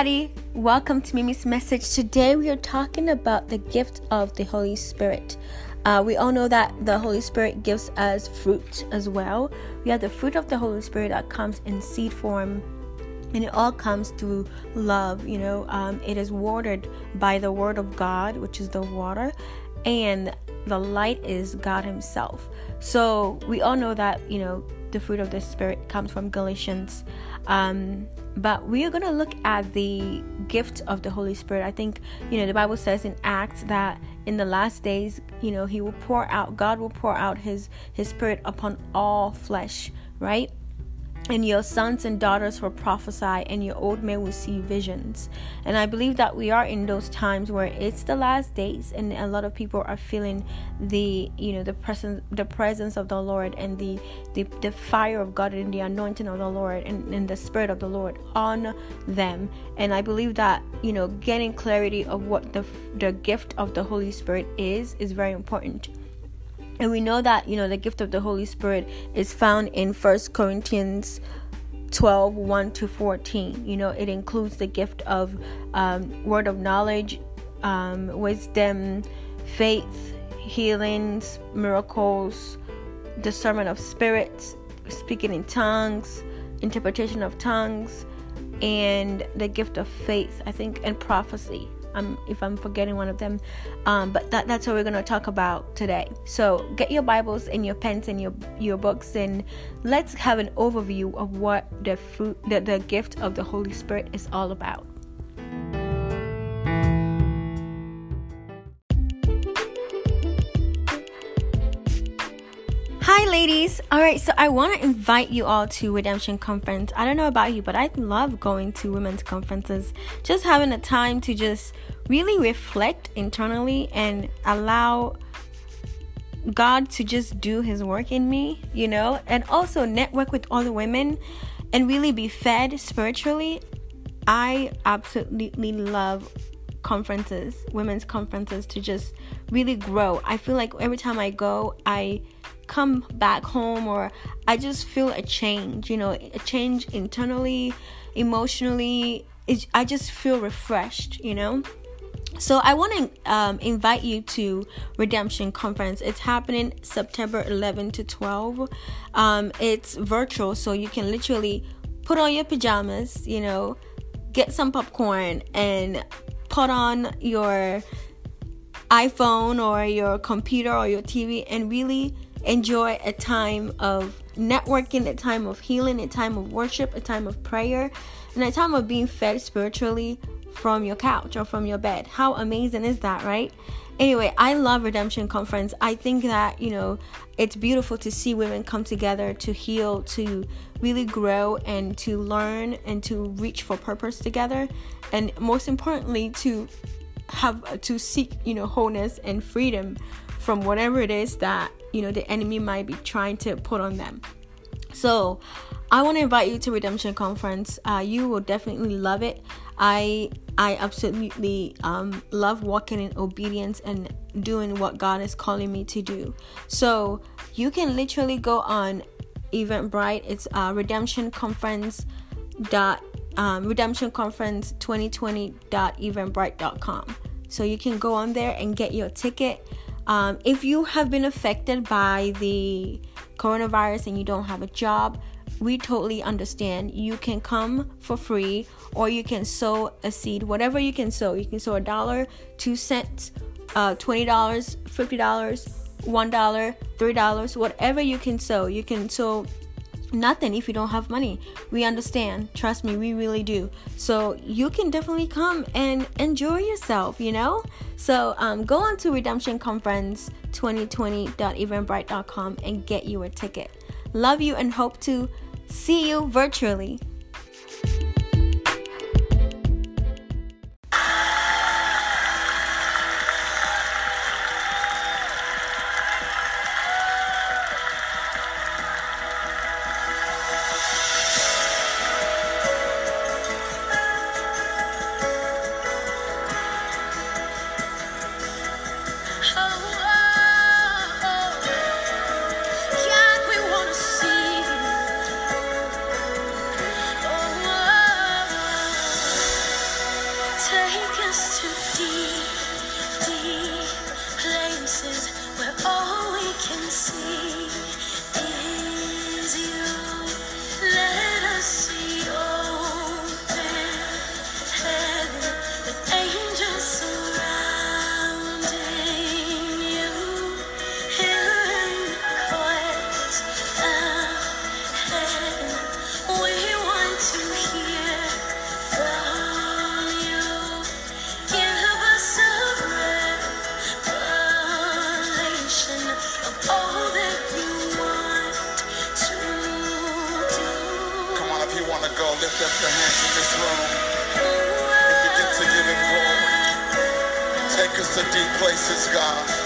everybody. Welcome to Mimi's message. Today, we are talking about the gift of the Holy Spirit. Uh, we all know that the Holy Spirit gives us fruit as well. We have the fruit of the Holy Spirit that comes in seed form, and it all comes through love. You know, um, it is watered by the Word of God, which is the water, and the light is God Himself. So we all know that you know the fruit of the Spirit comes from Galatians. Um, but we are going to look at the gift of the Holy Spirit. I think, you know, the Bible says in Acts that in the last days, you know, he will pour out, God will pour out his his spirit upon all flesh, right? And your sons and daughters will prophesy and your old men will see visions. And i believe that we are in those times where it's the last days and a lot of people are feeling the you know the presence the presence of the lord and the the, the fire of god and the anointing of the lord and, and the spirit of the lord on them. And i believe that you know getting clarity of what the the gift of the holy spirit is is very important and we know that you know the gift of the holy spirit is found in first corinthians 12 1 to 14 you know it includes the gift of um, word of knowledge um, wisdom faith healings miracles discernment of spirits speaking in tongues interpretation of tongues and the gift of faith i think and prophecy um, if I'm forgetting one of them. Um, but that, that's what we're going to talk about today. So get your Bibles and your pens and your your books, and let's have an overview of what the fruit, the, the gift of the Holy Spirit is all about. Hi, ladies. All right, so I want to invite you all to Redemption Conference. I don't know about you, but I love going to women's conferences. Just having a time to just really reflect internally and allow God to just do His work in me, you know, and also network with other women and really be fed spiritually. I absolutely love conferences, women's conferences, to just really grow. I feel like every time I go, I come back home or I just feel a change, you know, a change internally, emotionally. I just feel refreshed, you know. So I want to um, invite you to Redemption Conference. It's happening September 11 to 12. Um, it's virtual, so you can literally put on your pajamas, you know, get some popcorn and put on your iPhone or your computer or your TV and really enjoy a time of networking, a time of healing, a time of worship, a time of prayer, and a time of being fed spiritually from your couch or from your bed. How amazing is that, right? Anyway, I love Redemption Conference. I think that, you know, it's beautiful to see women come together to heal, to really grow, and to learn and to reach for purpose together. And most importantly, to have to seek, you know, wholeness and freedom from whatever it is that, you know, the enemy might be trying to put on them. So, I want to invite you to Redemption Conference. Uh, you will definitely love it. I I absolutely um, love walking in obedience and doing what God is calling me to do. So you can literally go on Eventbrite. It's uh, Redemption Conference dot um, Redemption Conference 2020 dot eventbrite.com. So you can go on there and get your ticket. Um, if you have been affected by the coronavirus and you don't have a job, we totally understand. You can come for free or you can sow a seed, whatever you can sow. You can sow a dollar, two cents, uh, $20, $50, $1, $3, whatever you can sow. You can sow nothing if you don't have money. We understand. Trust me, we really do. So you can definitely come and enjoy yourself, you know? So um, go on to Redemption Conference 2020.eventbrite.com and get you a ticket. Love you and hope to See you virtually. us to deep places, God.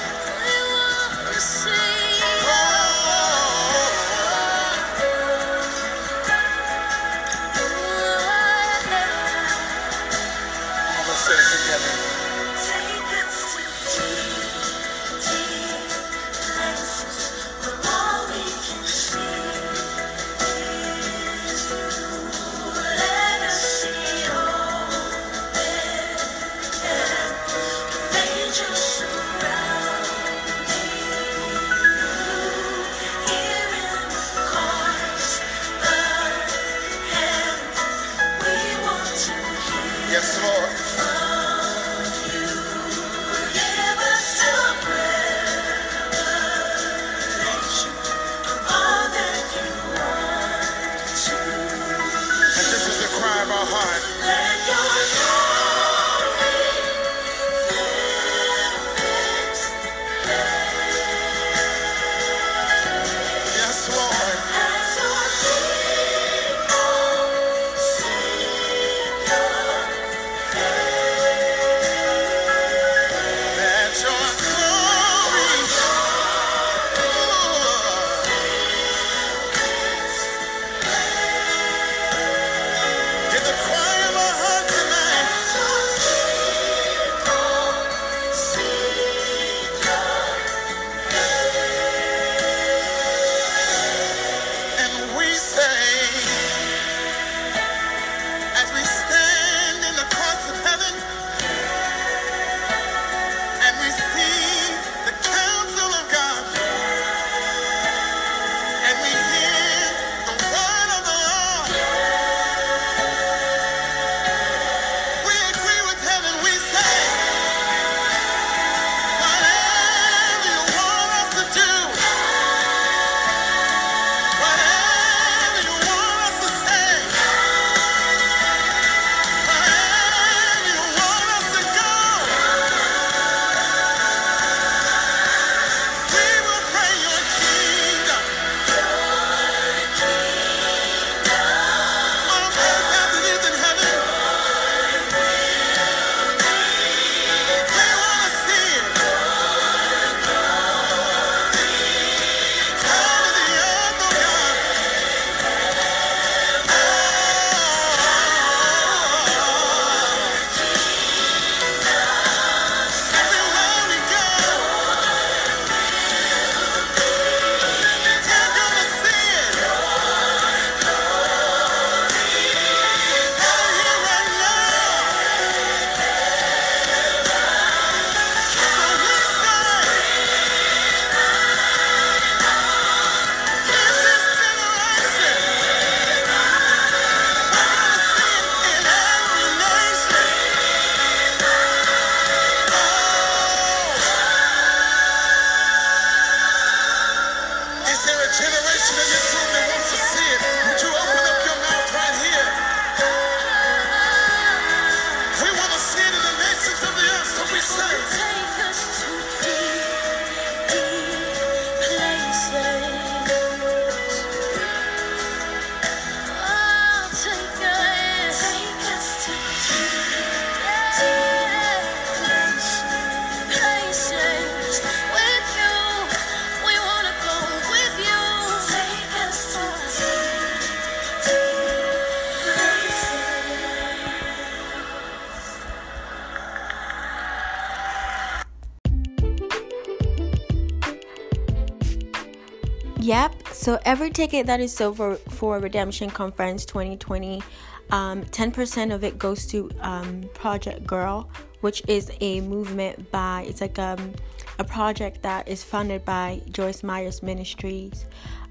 Yep. So every ticket that is sold for, for Redemption Conference 2020, um, 10% of it goes to um, Project Girl, which is a movement by, it's like um, a project that is funded by Joyce Myers Ministries.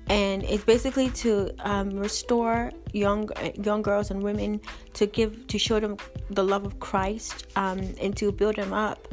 And it's basically to um, restore young young girls and women to give to show them the love of Christ um, and to build them up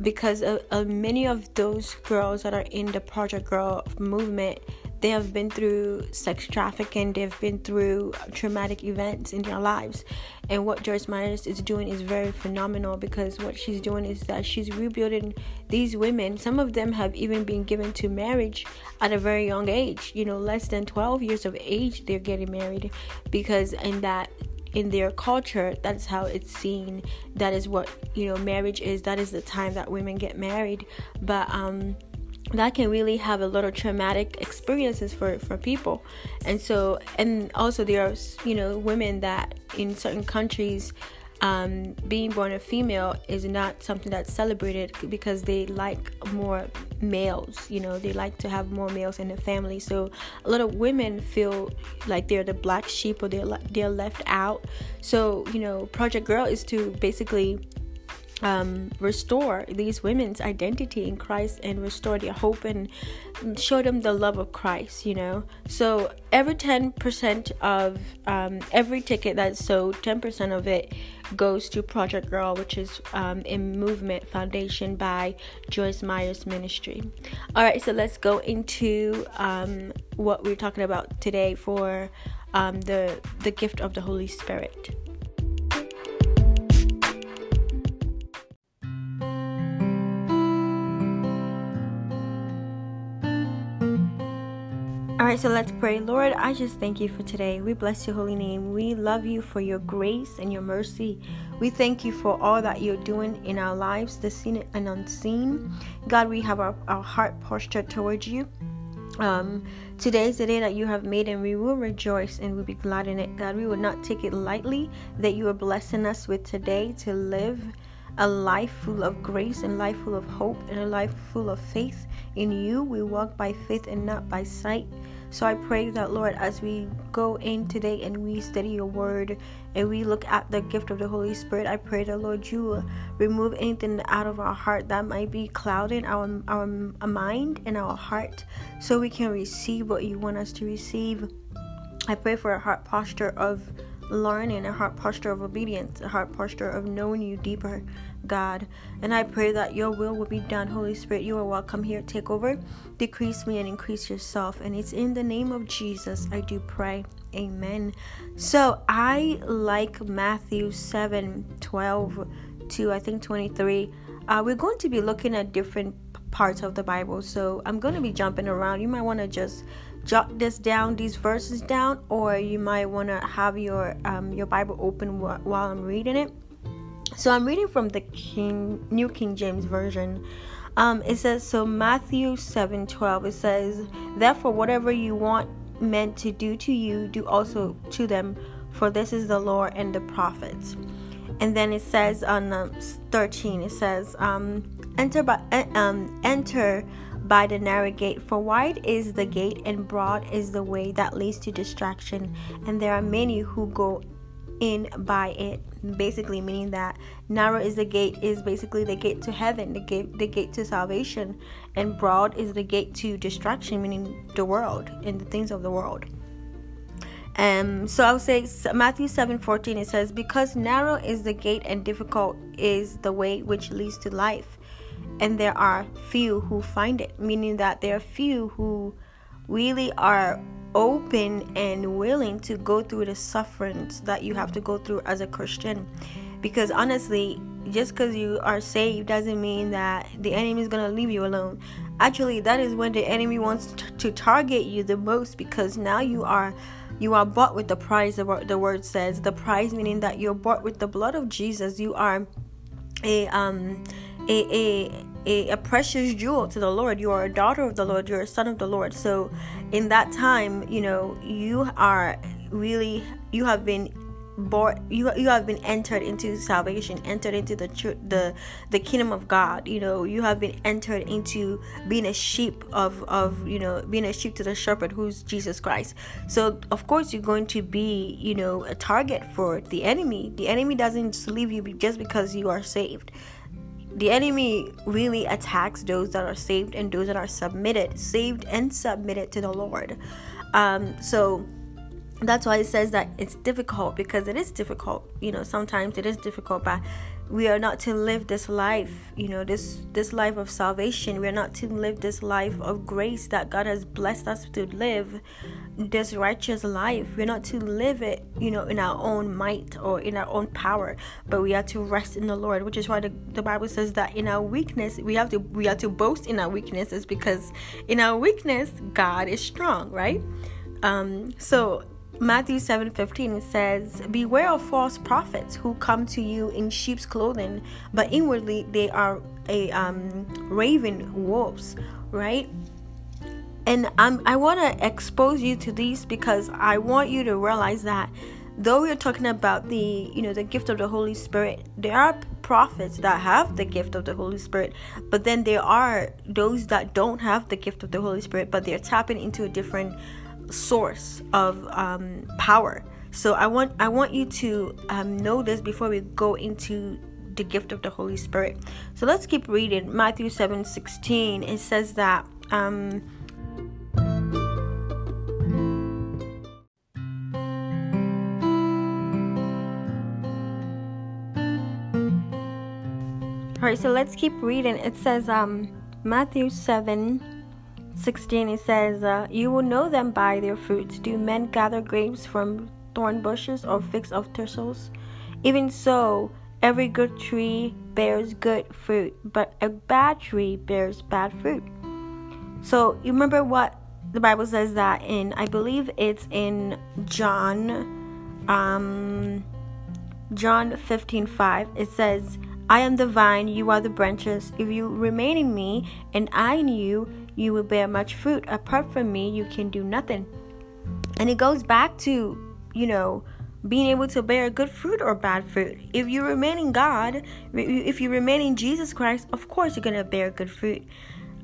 because many of those girls that are in the Project Girl movement, they have been through sex trafficking, they've been through traumatic events in their lives. And what Joyce Myers is doing is very phenomenal because what she's doing is that she's rebuilding these women. Some of them have even been given to marriage at a very young age, you know, less than 12 years of age, they're getting married because in that in their culture that's how it's seen. That is what you know marriage is. That is the time that women get married. But um that can really have a lot of traumatic experiences for for people. And so and also there are you know women that in certain countries um, being born a female is not something that's celebrated because they like more males you know they like to have more males in the family. So a lot of women feel like they're the black sheep or they're they're left out. So you know project girl is to basically um, restore these women's identity in Christ and restore their hope and show them the love of Christ, you know. So every 10% of um, every ticket that's sold, 10% of it goes to Project Girl, which is um, a movement foundation by Joyce Myers Ministry. All right, so let's go into um, what we're talking about today for um, the the gift of the Holy Spirit. All right, so let's pray. Lord, I just thank you for today. We bless your holy name. We love you for your grace and your mercy. We thank you for all that you're doing in our lives, the seen and unseen. God, we have our, our heart posture towards you. Um, today is the day that you have made, and we will rejoice and we'll be glad in it. God, we will not take it lightly that you are blessing us with today to live a life full of grace and life full of hope and a life full of faith in you. We walk by faith and not by sight. So I pray that, Lord, as we go in today and we study your word and we look at the gift of the Holy Spirit, I pray that, Lord, you remove anything out of our heart that might be clouding our, our mind and our heart so we can receive what you want us to receive. I pray for a heart posture of learning, a heart posture of obedience, a heart posture of knowing you deeper, God. And I pray that your will will be done. Holy Spirit, you are welcome here. Take over, decrease me, and increase yourself. And it's in the name of Jesus I do pray. Amen. So I like Matthew 7 12 to I think 23. Uh, we're going to be looking at different parts of the Bible. So I'm going to be jumping around. You might want to just jot this down, these verses down, or you might want to have your um, your Bible open wh- while I'm reading it. So I'm reading from the King New King James Version. Um, it says so Matthew 7 12 it says, Therefore whatever you want men to do to you, do also to them, for this is the law and the prophets. And then it says on um, 13, it says, um, enter by um, enter by the narrow gate, for wide is the gate and broad is the way that leads to distraction, and there are many who go in by it. Basically, meaning that narrow is the gate is basically the gate to heaven, the gate the gate to salvation, and broad is the gate to destruction meaning the world and the things of the world. Um, so I'll say Matthew 7 14 it says, Because narrow is the gate and difficult is the way which leads to life, and there are few who find it, meaning that there are few who really are open and willing to go through the sufferings that you have to go through as a Christian. Because honestly, just because you are saved doesn't mean that the enemy is going to leave you alone. Actually, that is when the enemy wants t- to target you the most because now you are you are bought with the price the word says the price meaning that you're bought with the blood of jesus you are a um a, a a, a, precious jewel to the Lord. You are a daughter of the Lord. You're a son of the Lord. So, in that time, you know, you are really, you have been born you you have been entered into salvation entered into the the the kingdom of god you know you have been entered into being a sheep of of you know being a sheep to the shepherd who's jesus christ so of course you're going to be you know a target for the enemy the enemy doesn't leave you just because you are saved the enemy really attacks those that are saved and those that are submitted saved and submitted to the lord. Um so that's why it says that it's difficult because it is difficult. You know sometimes it is difficult but we are not to live this life you know this this life of salvation. We are not to live this life of grace that god has blessed us to live this righteous life. We're not to live it you know in our own might or in our own power but we are to rest in the lord which is why the, the bible says that in our weakness we have to we are to boast in our weaknesses because in our weakness god is strong right? Um so Matthew 7:15 says, "Beware of false prophets who come to you in sheep's clothing, but inwardly they are a um, raven wolves." Right? And I'm, I want to expose you to these because I want you to realize that though we're talking about the you know the gift of the Holy Spirit, there are prophets that have the gift of the Holy Spirit, but then there are those that don't have the gift of the Holy Spirit, but they're tapping into a different source of um, power. So I want I want you to um, know this before we go into the gift of the Holy Spirit. So let's keep reading Matthew seven sixteen. It says that. Um, all right, so let's keep reading. It says um, Matthew 7 16 it says uh, you will know them by their fruits. Do men gather grapes from thorn bushes or figs of thistles? Even so every good tree bears good fruit but a bad tree bears bad fruit. So you remember what the bible says that in i believe it's in john um john 15 5 it says i am the vine you are the branches. If you remain in me and i in you you will bear much fruit. Apart from me, you can do nothing. And it goes back to, you know, being able to bear good fruit or bad fruit. If you remain in God, if you remain in Jesus Christ, of course you're going to bear good fruit.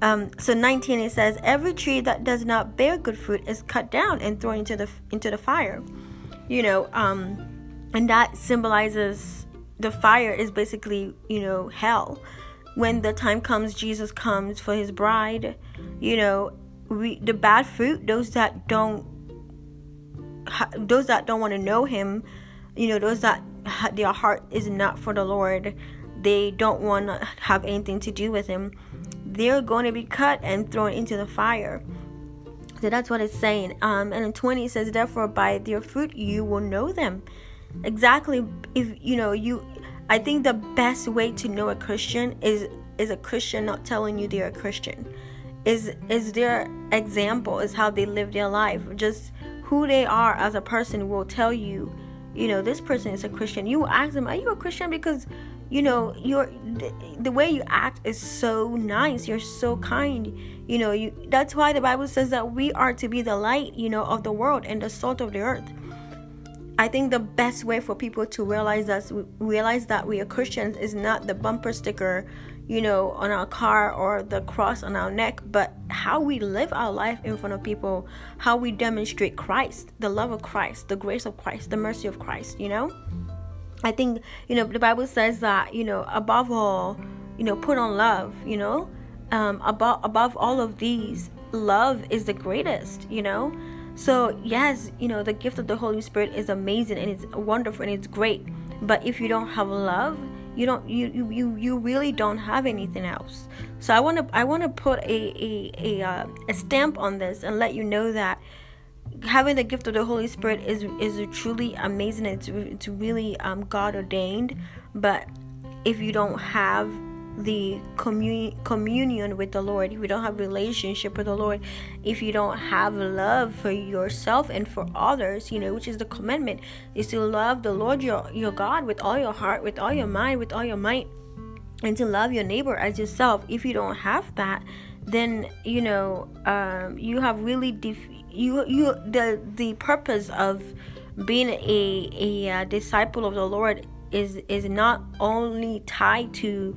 Um, so 19 it says every tree that does not bear good fruit is cut down and thrown into the into the fire you know um, and that symbolizes the fire is basically you know hell when the time comes jesus comes for his bride you know we the bad fruit those that don't those that don't want to know him you know those that their heart is not for the lord they don't want to have anything to do with him they're going to be cut and thrown into the fire. So that's what it's saying. Um and in 20 it says therefore by their fruit you will know them. Exactly if you know you i think the best way to know a christian is is a christian not telling you they're a christian. Is is their example is how they live their life. Just who they are as a person will tell you you know this person is a christian. You ask them are you a christian? Because you know you're the, the way you act is so nice. You're so kind. You know you that's why the bible says that we are to be the light you know of the world and the salt of the earth I think the best way for people to realize us realize that we are Christians is not the bumper sticker, you know, on our car or the cross on our neck, but how we live our life in front of people, how we demonstrate Christ, the love of Christ, the grace of Christ, the mercy of Christ, you know? I think, you know, the Bible says that, you know, above all, you know, put on love, you know? Um, above above all of these, love is the greatest, you know? So, yes, you know, the gift of the Holy Spirit is amazing and it's wonderful and it's great. But if you don't have love, you don't you you you really don't have anything else. So I want to I want to put a a a, uh, a stamp on this and let you know that having the gift of the Holy Spirit is is truly amazing. It's it's really um, God ordained, but if you don't have the communion with the Lord, if you don't have relationship with the Lord, if you don't have love for yourself and for others, you know, which is the commandment, is to love the Lord your your God with all your heart, with all your mind, with all your might, and to love your neighbor as yourself. If you don't have that, then you know um, you have really def- you you the the purpose of being a, a, a disciple of the Lord is is not only tied to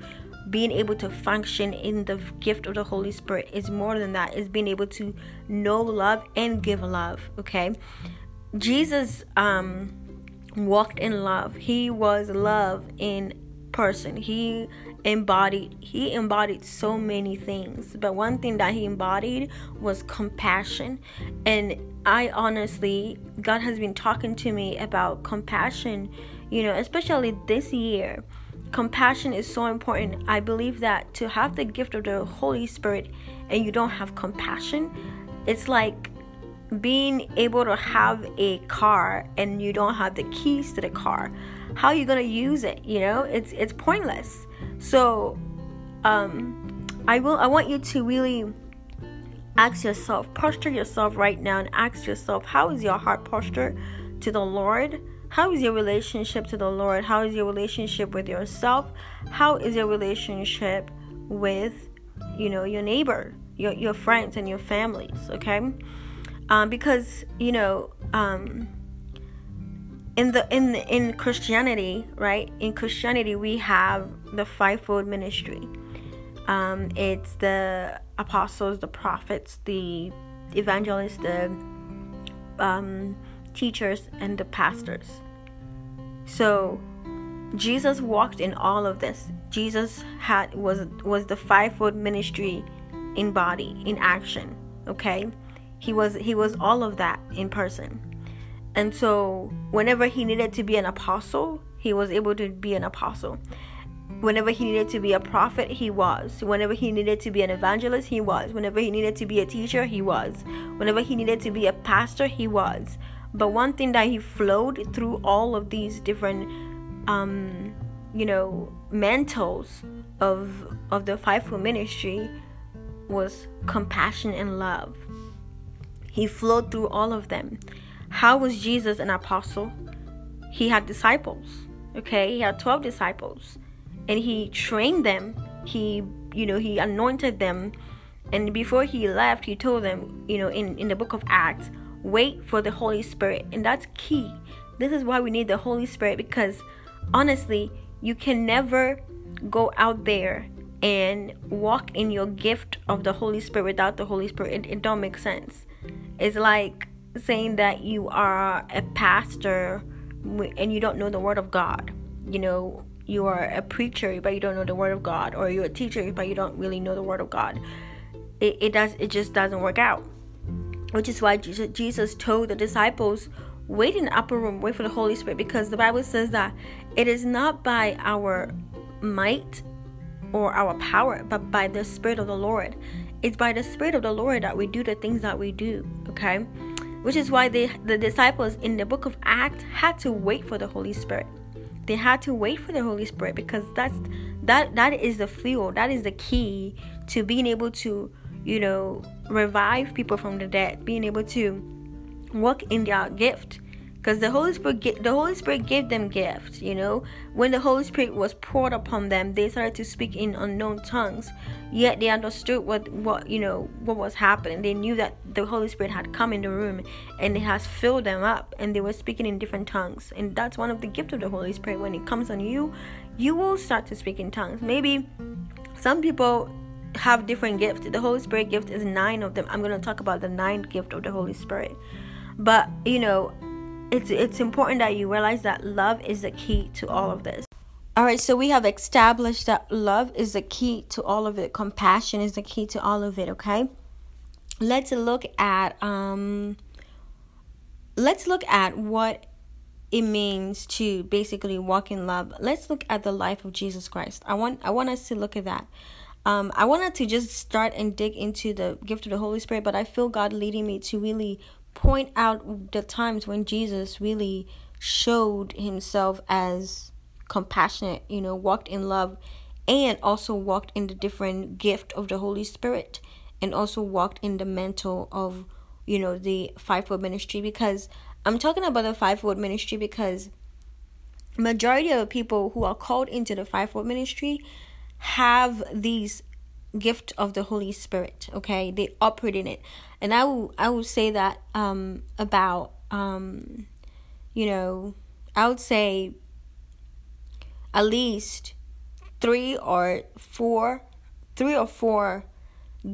being able to function in the gift of the Holy Spirit is more than that. Is being able to know love and give love. Okay, Jesus um walked in love. He was love in person. He embodied he embodied so many things but one thing that he embodied was compassion and i honestly god has been talking to me about compassion you know especially this year compassion is so important. I believe that to have the gift of the holy spirit and you don't have compassion it's like being able to have a car and you don't have the keys to the car. How are you to use it you know? It's it's pointless. So um i will i want you to really ask yourself posture yourself right now and ask yourself how is your heart posture to the lord how is your relationship to the lord how is your relationship with yourself how is your relationship with you know your neighbor your, your friends and your families okay um, because you know um, in the in in Christianity, right? In Christianity, we have the fivefold ministry. Um, it's the apostles, the prophets, the evangelists, the um, teachers, and the pastors. So Jesus walked in all of this. Jesus had was was the fivefold ministry in body, in action. Okay, he was he was all of that in person. And so, whenever he needed to be an apostle, he was able to be an apostle. Whenever he needed to be a prophet, he was. Whenever he needed to be an evangelist, he was. Whenever he needed to be a teacher, he was. Whenever he needed to be a pastor, he was. But one thing that he flowed through all of these different, um, you know, mantles of of the fivefold ministry was compassion and love. He flowed through all of them. How was Jesus an apostle? He had disciples. Okay, he had 12 disciples and he trained them. He, you know, he anointed them. And before he left, he told them, you know, in, in the book of Acts, wait for the Holy Spirit. And that's key. This is why we need the Holy Spirit because honestly, you can never go out there and walk in your gift of the Holy Spirit without the Holy Spirit. It, it don't make sense. It's like saying that you are a pastor and you don't know the word of God. You know, you are a preacher but you don't know the word of God, or you're a teacher but you don't really know the word of God. It, it does it just doesn't work out. Which is why Jesus, told the disciples, wait in the upper room, wait for the Holy Spirit, because the Bible says that it is not by our might or our power, but by the Spirit of the Lord. It's by the Spirit of the Lord that we do the things that we do. Okay? which is why they, the disciples in the book of Acts had to wait for the Holy Spirit. They had to wait for the Holy Spirit because that's that that is the fuel, that is the key to being able to, you know, revive people from the dead, being able to work in their gift because the Holy Spirit the Holy Spirit gave them gifts. You know, when the Holy Spirit was poured upon them, they started to speak in unknown tongues. Yet they understood what what you know what was happening. They knew that the Holy Spirit had come in the room and it has filled them up, and they were speaking in different tongues. And that's one of the gifts of the Holy Spirit. When it comes on you, you will start to speak in tongues. Maybe some people have different gifts. The Holy Spirit gift is nine of them. I'm going to talk about the ninth gift of the Holy Spirit. But you know, it's it's important that you realize that love is the key to all of this. All right, so we have established that love is the key to all of it. Compassion is the key to all of it, okay? Let's look at um let's look at what it means to basically walk in love. Let's look at the life of Jesus Christ. I want I want us to look at that. Um, I wanted to just start and dig into the gift of the Holy Spirit, but I feel God leading me to really point out the times when Jesus really showed himself as compassionate, you know, walked in love and also walked in the different gift of the Holy Spirit and also walked in the mantle of, you know, the fivefold ministry because I'm talking about the fivefold ministry because majority of people who are called into the fivefold ministry have these gift of the Holy Spirit. Okay, they operate in it, and I will I will say that um, about um, you know, I would say at least three or four, three or four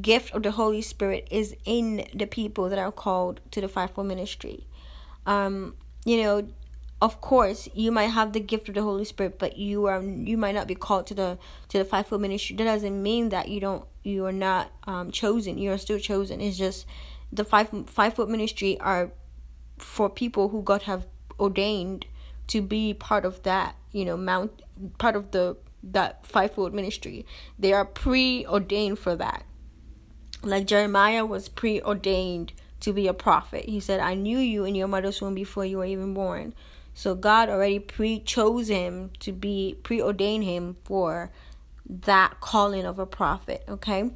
gift of the Holy Spirit is in the people that are called to the fivefold ministry. Um, you know, of course, you might have the gift of the Holy Spirit, but you are you might not be called to the to the fivefold ministry. That doesn't mean that you don't you are not um, chosen. You are still chosen. It's just the five fivefold ministry are for people who God have ordained to be part of that. You know, mount part of the that fivefold ministry. They are preordained for that. Like Jeremiah was preordained to be a prophet. He said, I knew you in your mother's womb before you were even born. So God already pre chose him to be preordained him for that calling of a prophet. Okay.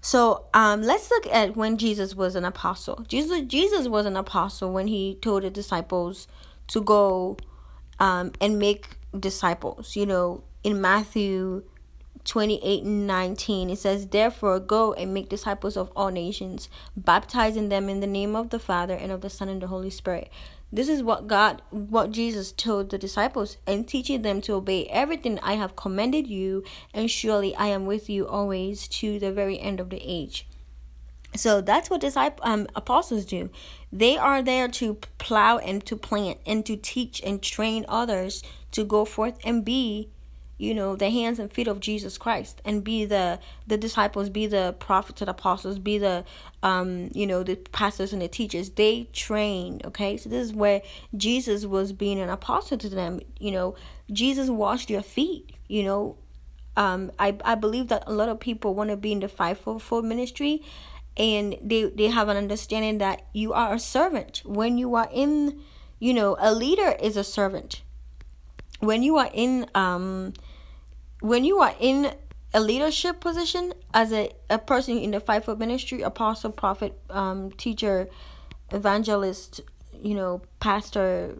So um, let's look at when Jesus was an apostle. Jesus Jesus was an apostle when he told the disciples to go um, and make disciples. You know, in Matthew 28 and 19 it says therefore go and make disciples of all nations baptizing them in the name of the father and of the son and the holy spirit this is what god what jesus told the disciples and teaching them to obey everything i have commanded you and surely i am with you always to the very end of the age. So that's what disciples um apostles do. They are there to plow and to plant and to teach and train others to go forth and be you know the hands and feet of jesus christ and be the the disciples be the prophets and apostles be the um you know the pastors and the teachers. They trained okay? So this is where jesus was being an apostle to them you know? Jesus washed your feet you know? Um i i believe that a lot of people want to be in the fivefold ministry and they they have an understanding that you are a servant. When you are in you know a leader is a servant. When you are in um when you are in a leadership position as a, a person in the five fivefold ministry apostle prophet um teacher evangelist you know pastor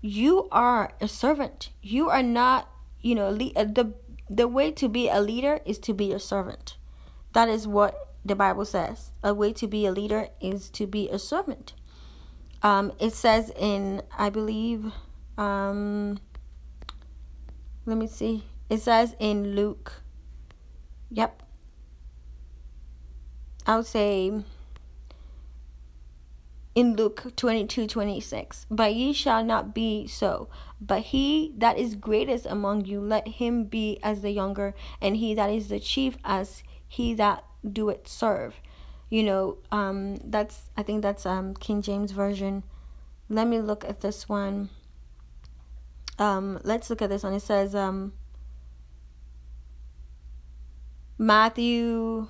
you are a servant. You are not you know le- uh, the the way to be a leader is to be a servant. That is what the bible says. A way to be a leader is to be a servant. Um it says in i believe um let me see it says in Luke, yep, I would say in Luke 22 26. But ye shall not be so. But he that is greatest among you, let him be as the younger, and he that is the chief as he that do it serve. You know, um, that's I think that's um King James version. Let me look at this one. Um, let's look at this one. It says um Matthew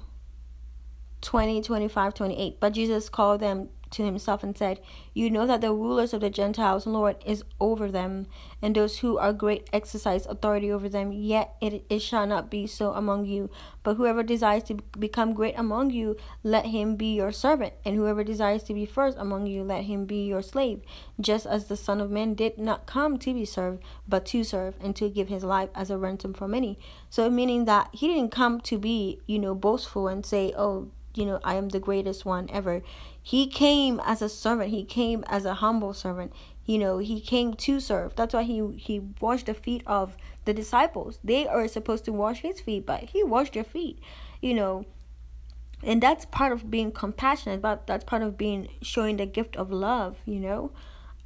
20, 25, 28. But Jesus called them to himself and said, You know that the rulers of the Gentiles Lord is over them, and those who are great exercise authority over them. Yet it, it shall not be so among you. But whoever desires to become great among you, let him be your servant. And whoever desires to be first among you, let him be your slave. Just as the Son of Man did not come to be served, but to serve, and to give his life as a ransom for many. So, meaning that he didn't come to be, you know, boastful and say, Oh, you know, I am the greatest one ever. He came as a servant. He came as a humble servant. You know, he came to serve. That's why he he washed the feet of the disciples. They are supposed to wash his feet, but he washed their feet. You know, and that's part of being compassionate. But that's part of being showing the gift of love. You know,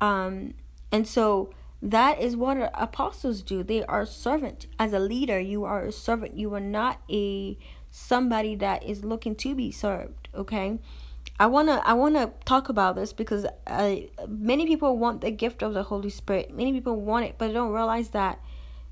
um, and so that is what apostles do. They are servant. As a leader, you are a servant. You are not a somebody that is looking to be served okay i want to i want to talk about this because uh, many people want the gift of the holy spirit. Many people want it but don't realize that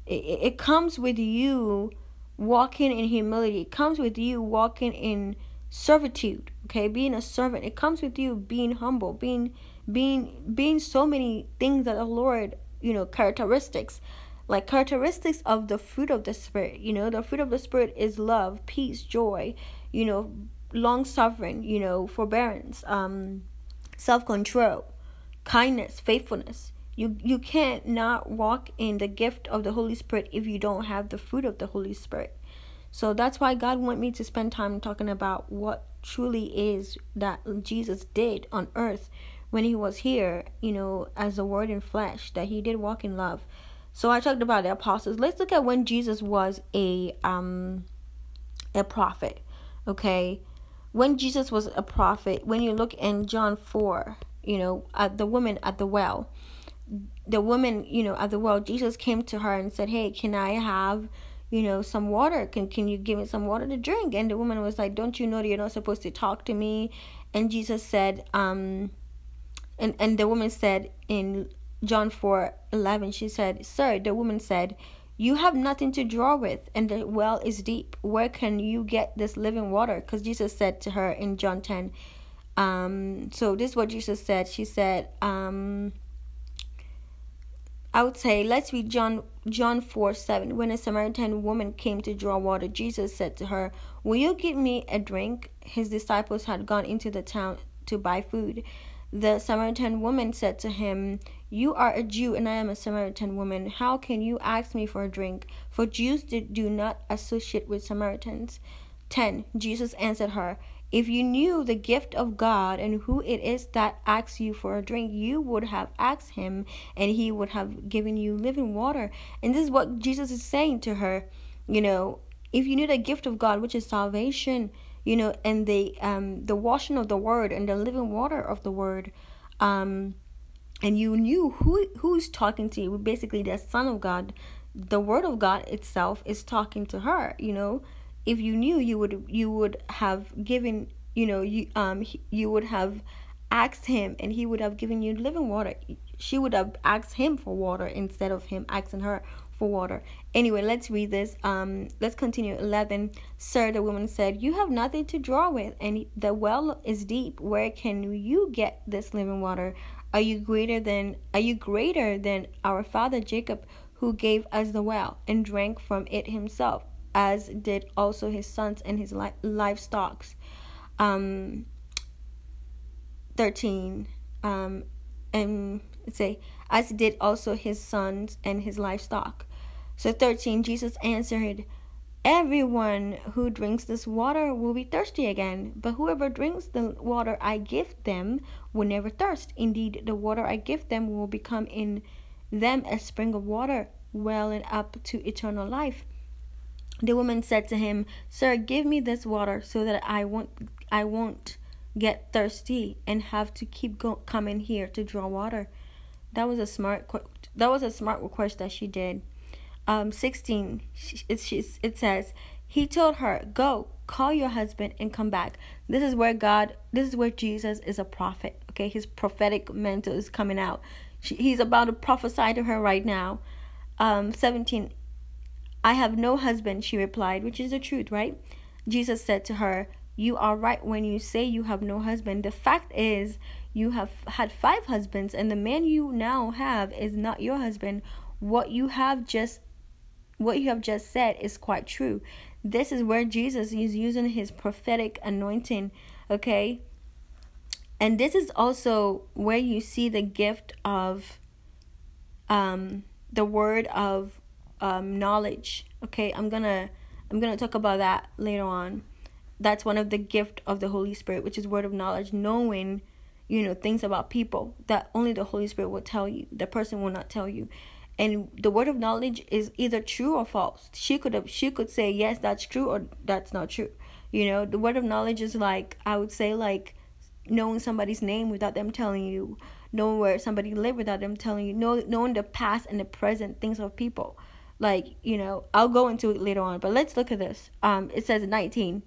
it, it comes with you walking in humility. It comes with you walking in servitude okay? Being a servant. It comes with you being humble being being being so many things that the lord you know characteristics like characteristics of the fruit of the spirit you know? The fruit of the spirit is love peace joy you know long suffering you know forbearance um self-control kindness faithfulness you you can't not walk in the gift of the holy spirit if you don't have the fruit of the holy spirit so that's why god want me to spend time talking about what truly is that jesus did on earth when he was here, you know, as the word in flesh, that he did walk in love. So I talked about the apostles. Let's look at when Jesus was a um a prophet. Okay. When Jesus was a prophet, when you look in John 4, you know, at the woman at the well, the woman, you know, at the well, Jesus came to her and said, Hey, can I have, you know, some water? Can can you give me some water to drink? And the woman was like, Don't you know that you're not supposed to talk to me? And Jesus said, um and, and the woman said in John four eleven, she said, Sir, the woman said, You have nothing to draw with, and the well is deep. Where can you get this living water? Because Jesus said to her in John 10, um, so this is what Jesus said. She said, um, I would say let's read John John four seven. When a Samaritan woman came to draw water, Jesus said to her, Will you give me a drink? His disciples had gone into the town to buy food. The Samaritan woman said to him, You are a Jew and I am a Samaritan woman. How can you ask me for a drink? For Jews do not associate with Samaritans. 10. Jesus answered her, if you knew the gift of God and who it is that asks you for a drink, you would have asked him and he would have given you living water. And this is what Jesus is saying to her. You know, if you knew the gift of God, which is salvation, you know, and the um the washing of the word and the living water of the word, um, and you knew who who's talking to you, basically the Son of God, the Word of God itself is talking to her, you know? If you knew you would you would have given you know you um you would have asked him and he would have given you living water. She would have asked him for water instead of him asking her for water. Anyway let's read this. Um let's continue. 11 sir the woman said you have nothing to draw with and the well is deep. Where can you get this living water are you greater than are you greater than our father jacob who gave us the well and drank from it himself as did also his sons and his li- livestock. Um, 13. Um, and say, as did also his sons and his livestock. So 13, Jesus answered, Everyone who drinks this water will be thirsty again, but whoever drinks the water I give them will never thirst. Indeed, the water I give them will become in them a spring of water, welling up to eternal life. The woman said to him, "Sir, give me this water so that I won't I won't get thirsty and have to keep go- coming here to draw water." That was a smart that was a smart request that she did. Um, 16 it, it says he told her, "Go, call your husband and come back." This is where God, this is where Jesus is a prophet. Okay, his prophetic mantle is coming out. She, he's about to prophesy to her right now. Um, 17 I have no husband, she replied, which is the truth, right? Jesus said to her, You are right when you say you have no husband. The fact is, you have had five husbands, and the man you now have is not your husband. What you have just what you have just said is quite true. This is where Jesus is using his prophetic anointing, okay? And this is also where you see the gift of um the word of um, knowledge. Okay, I'm gonna I'm gonna talk about that later on. That's one of the gift of the Holy Spirit, which is word of knowledge, knowing you know things about people that only the Holy Spirit will tell you. The person will not tell you. And the word of knowledge is either true or false. She could have she could say yes, that's true or that's not true. You know, the word of knowledge is like I would say like knowing somebody's name without them telling you, knowing where somebody lived without them telling you, know, knowing the past and the present things of people like you know i'll go into it later on but let's look at this um it says 19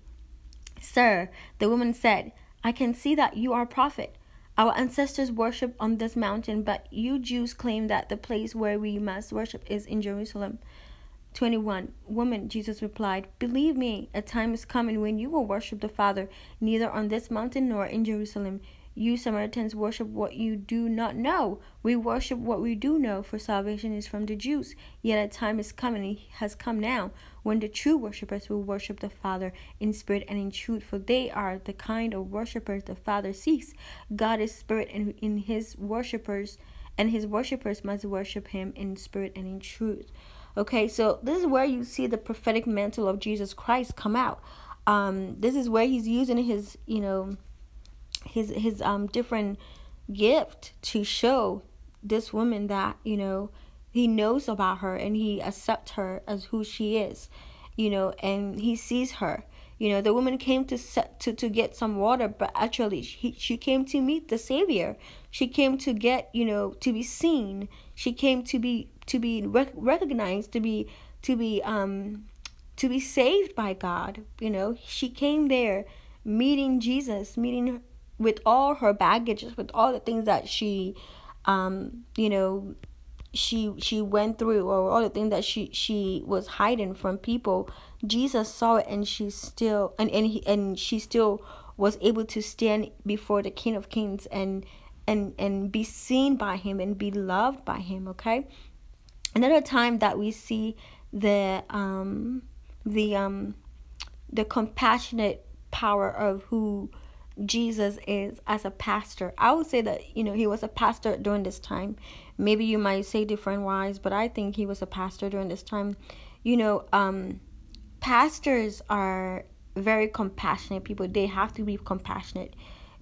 sir the woman said i can see that you are a prophet our ancestors worshiped on this mountain but you jews claim that the place where we must worship is in jerusalem 21 woman jesus replied believe me a time is coming when you will worship the father neither on this mountain nor in jerusalem you Samaritans worship what you do not know. We worship what we do know, for salvation is from the Jews. Yet a time is coming, and has come now, when the true worshippers will worship the Father in spirit and in truth, for they are the kind of worshippers the Father seeks. God is spirit, and in his worshippers, and his worshippers must worship him in spirit and in truth. Okay, so this is where you see the prophetic mantle of Jesus Christ come out. Um, this is where he's using his, you know, his his um different gift to show this woman that, you know, he knows about her and he accepts her as who she is, you know, and he sees her. You know, the woman came to set, to to get some water, but actually she she came to meet the Savior. She came to get, you know, to be seen. She came to be to be rec- recognized, to be to be um to be saved by God. You know, she came there meeting Jesus, meeting with all her baggages, with all the things that she, um, you know, she she went through, or all the things that she she was hiding from people. Jesus saw it, and she still and and he, and she still was able to stand before the King of Kings and and and be seen by him and be loved by him. Okay. Another time that we see the um the um the compassionate power of who Jesus is as a pastor. I would say that, you know, he was a pastor during this time. Maybe you might say different wise, but I think he was a pastor during this time. You know, um pastors are very compassionate people. They have to be compassionate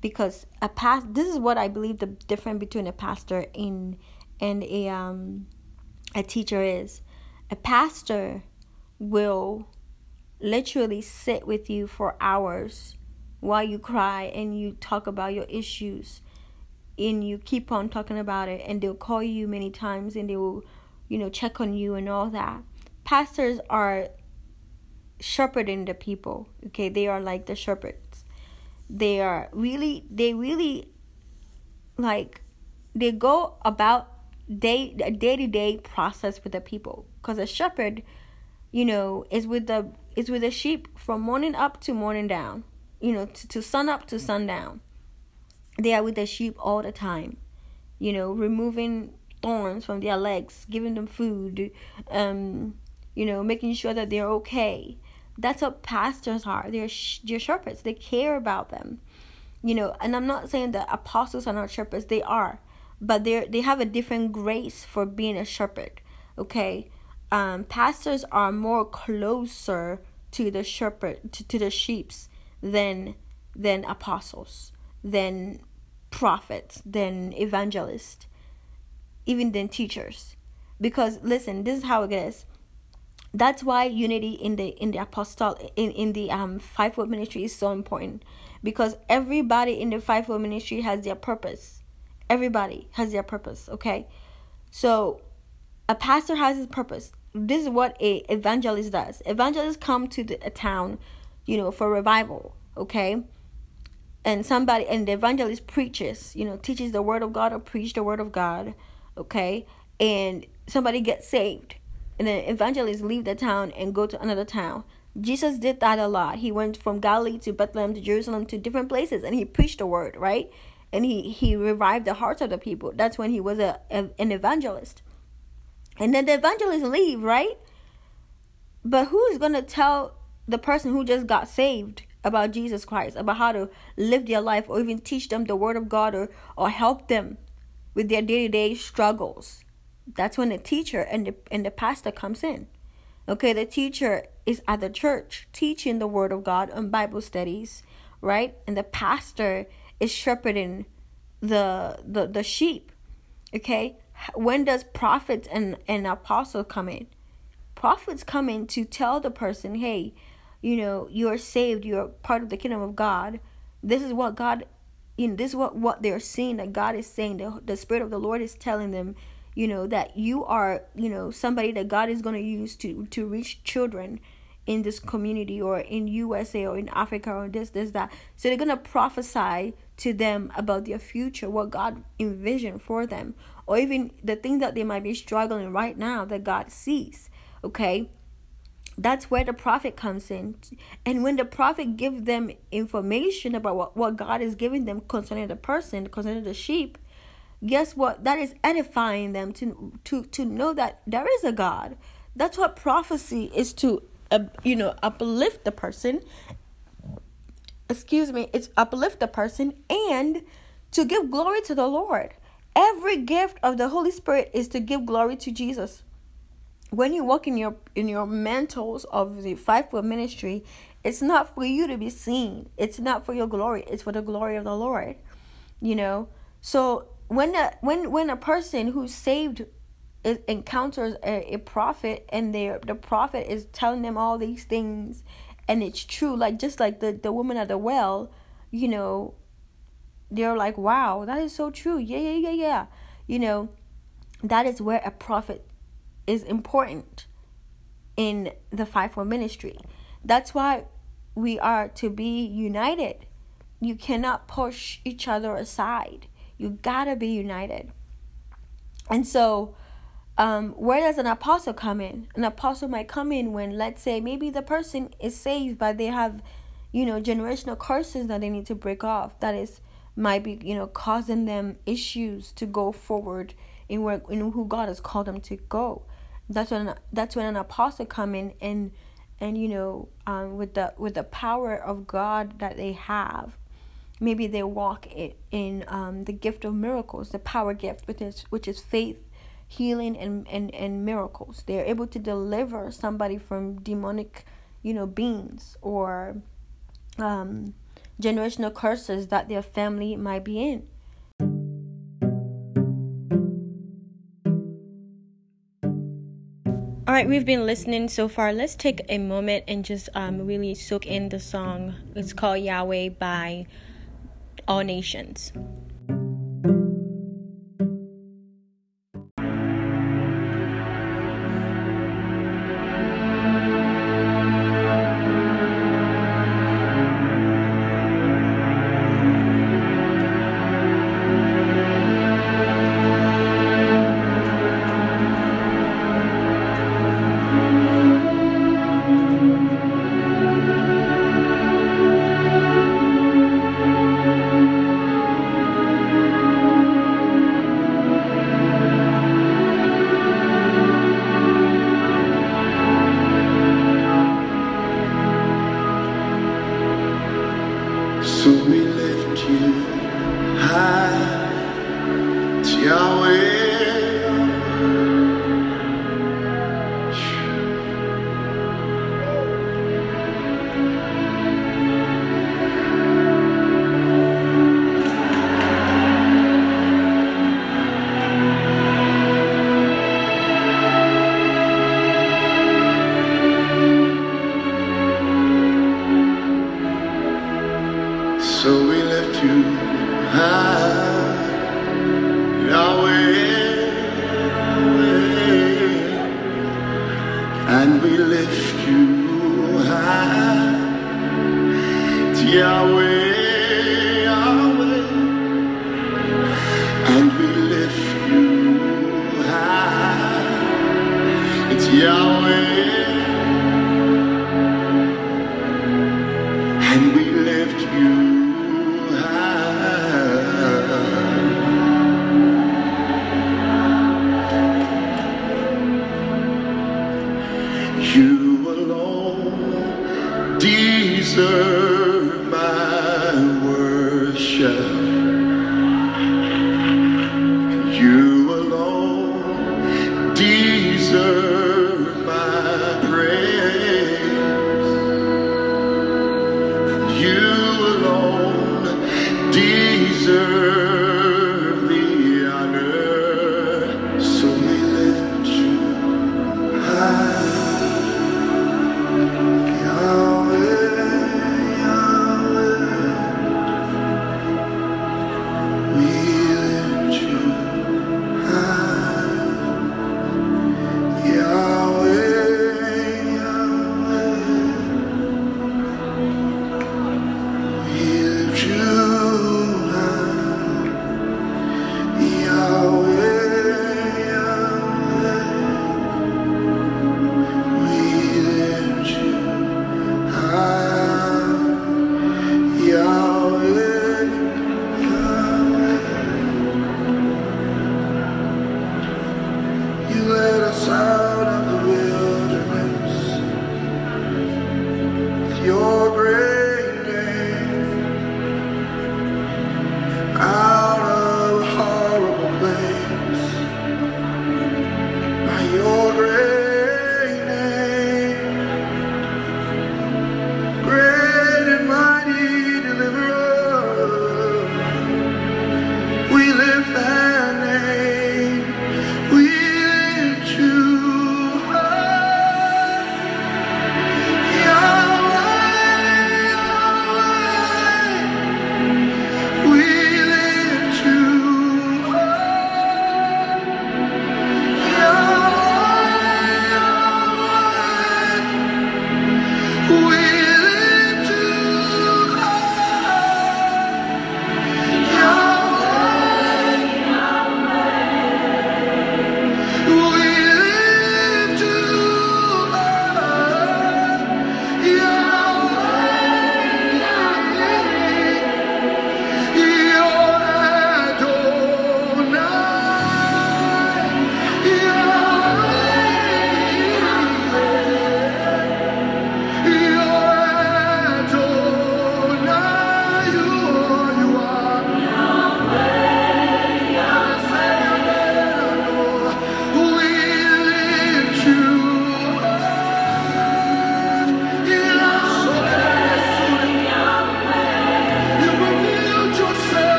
because a past this is what I believe the difference between a pastor and and a um a teacher is. A pastor will literally sit with you for hours while you cry and you talk about your issues and you keep on talking about it and they'll call you many times and they will you know check on you and all that. Pastors are shepherding the people okay? They are like the shepherds. They are really they really like they go about day a day-to-day process with the people. Because a shepherd you know is with the is with the sheep from morning up to morning down you know to, to sun up to sundown they are with the sheep all the time. You know removing thorns from their legs giving them food um you know making sure that they're okay. That's what pastors are. They're, sh- they're shepherds. They care about them. You know and i'm not saying that apostles are not shepherds. They are. But they they have a different grace for being a shepherd okay? Um, pastors are more closer to the shepherd to, to the sheep's than than apostles than prophets than evangelists even than teachers. Because listen this is how it is. That's why unity in the in the apostle in in the um fivefold ministry is so important. Because everybody in the fivefold ministry has their purpose. Everybody has their purpose okay? So a pastor has his purpose. This is what a evangelist does. Evangelists come to the, a town you know for revival okay and somebody and the evangelist preaches you know teaches the word of god or preach the word of god okay? And somebody gets saved. And then evangelists leave the town and go to another town. Jesus did that a lot. He went from galilee to bethlehem to jerusalem to different places and he preached the word right? And he he revived the hearts of the people. That's when he was a, a an evangelist. And then the evangelists leave, right? But who is going to tell the person who just got saved about Jesus Christ, about how to live their life, or even teach them the Word of God, or, or help them with their day to day struggles? That's when the teacher and the, and the pastor comes in. Okay, the teacher is at the church teaching the Word of God on Bible studies, right? And the pastor is shepherding the the, the sheep. Okay, when does prophets and, and apostles come in? Prophets come in to tell the person, hey, you know, you're saved, you're part of the kingdom of God. This is what God you know, this is what, what they're seeing that God is saying. The, the Spirit of the Lord is telling them, you know, that you are, you know, somebody that God is going to use to to reach children in this community or in USA or in Africa or this, this, that. So they're going to prophesy to them about their future, what God envisioned for them, or even the things that they might be struggling right now that God sees. Okay? That's where the prophet comes in. And when the prophet gives them information about what, what God is giving them concerning the person, concerning the sheep, guess what? That is edifying them to to to know that there is a God. That's what prophecy is to uh, you know uplift the person. Excuse me, it's uplift the person and to give glory to the Lord. Every gift of the Holy Spirit is to give glory to Jesus. When you walk in your in your mantles of the fivefold ministry, it's not for you to be seen. It's not for your glory. It's for the glory of the Lord. You know. So when a when when a person who's saved encounters a, a prophet and they the prophet is telling them all these things and it's true like just like the the woman at the well you know they're like wow that is so true yeah yeah yeah yeah you know that is where a prophet is important in the fivefold ministry that's why we are to be united you cannot push each other aside you gotta be united and so um, where does an apostle come in? An apostle might come in when, let's say, maybe the person is saved, but they have, you know, generational curses that they need to break off. That is, might be, you know, causing them issues to go forward in where in who God has called them to go. That's when that's when an apostle come in and and you know um, with the with the power of God that they have, maybe they walk in, in um, the gift of miracles, the power gift, which is which is faith healing and, and, and miracles. They're able to deliver somebody from demonic, you know, beings or um, generational curses that their family might be in. Right, we've been listening so far. Let's take a moment and just um, really soak in the song. It's called Yahweh by All Nations.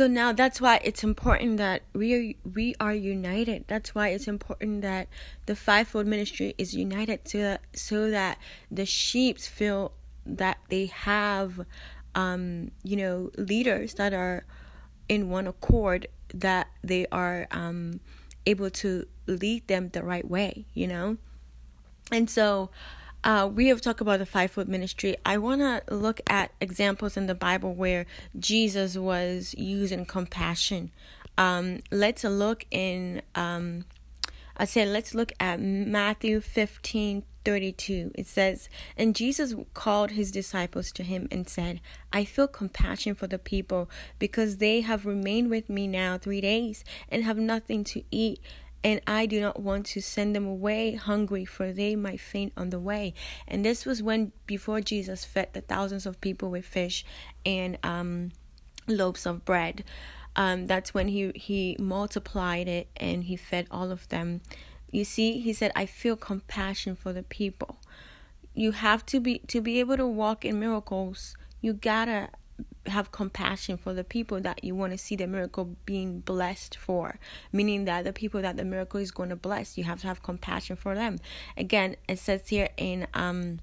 So now that's why it's important that we are, we are united. That's why it's important that the fivefold ministry is united so that so that the sheep feel that they have um you know leaders that are in one accord that they are um able to lead them the right way, you know? And so uh, we have talked about the fivefold ministry. I want to look at examples in the Bible where Jesus was using compassion. Um, let's look in, um, I said, let's look at Matthew 15 32. It says, And Jesus called his disciples to him and said, I feel compassion for the people because they have remained with me now three days and have nothing to eat and I do not want to send them away hungry, for they might faint on the way. And this was when, before Jesus fed the thousands of people with fish and um, loaves of bread. Um, that's when he he multiplied it and he fed all of them. You see, he said, "I feel compassion for the people." You have to be to be able to walk in miracles. You gotta have compassion for the people that you want to see the miracle being blessed for. Meaning that the people that the miracle is going to bless you have to have compassion for them. Again it says here in um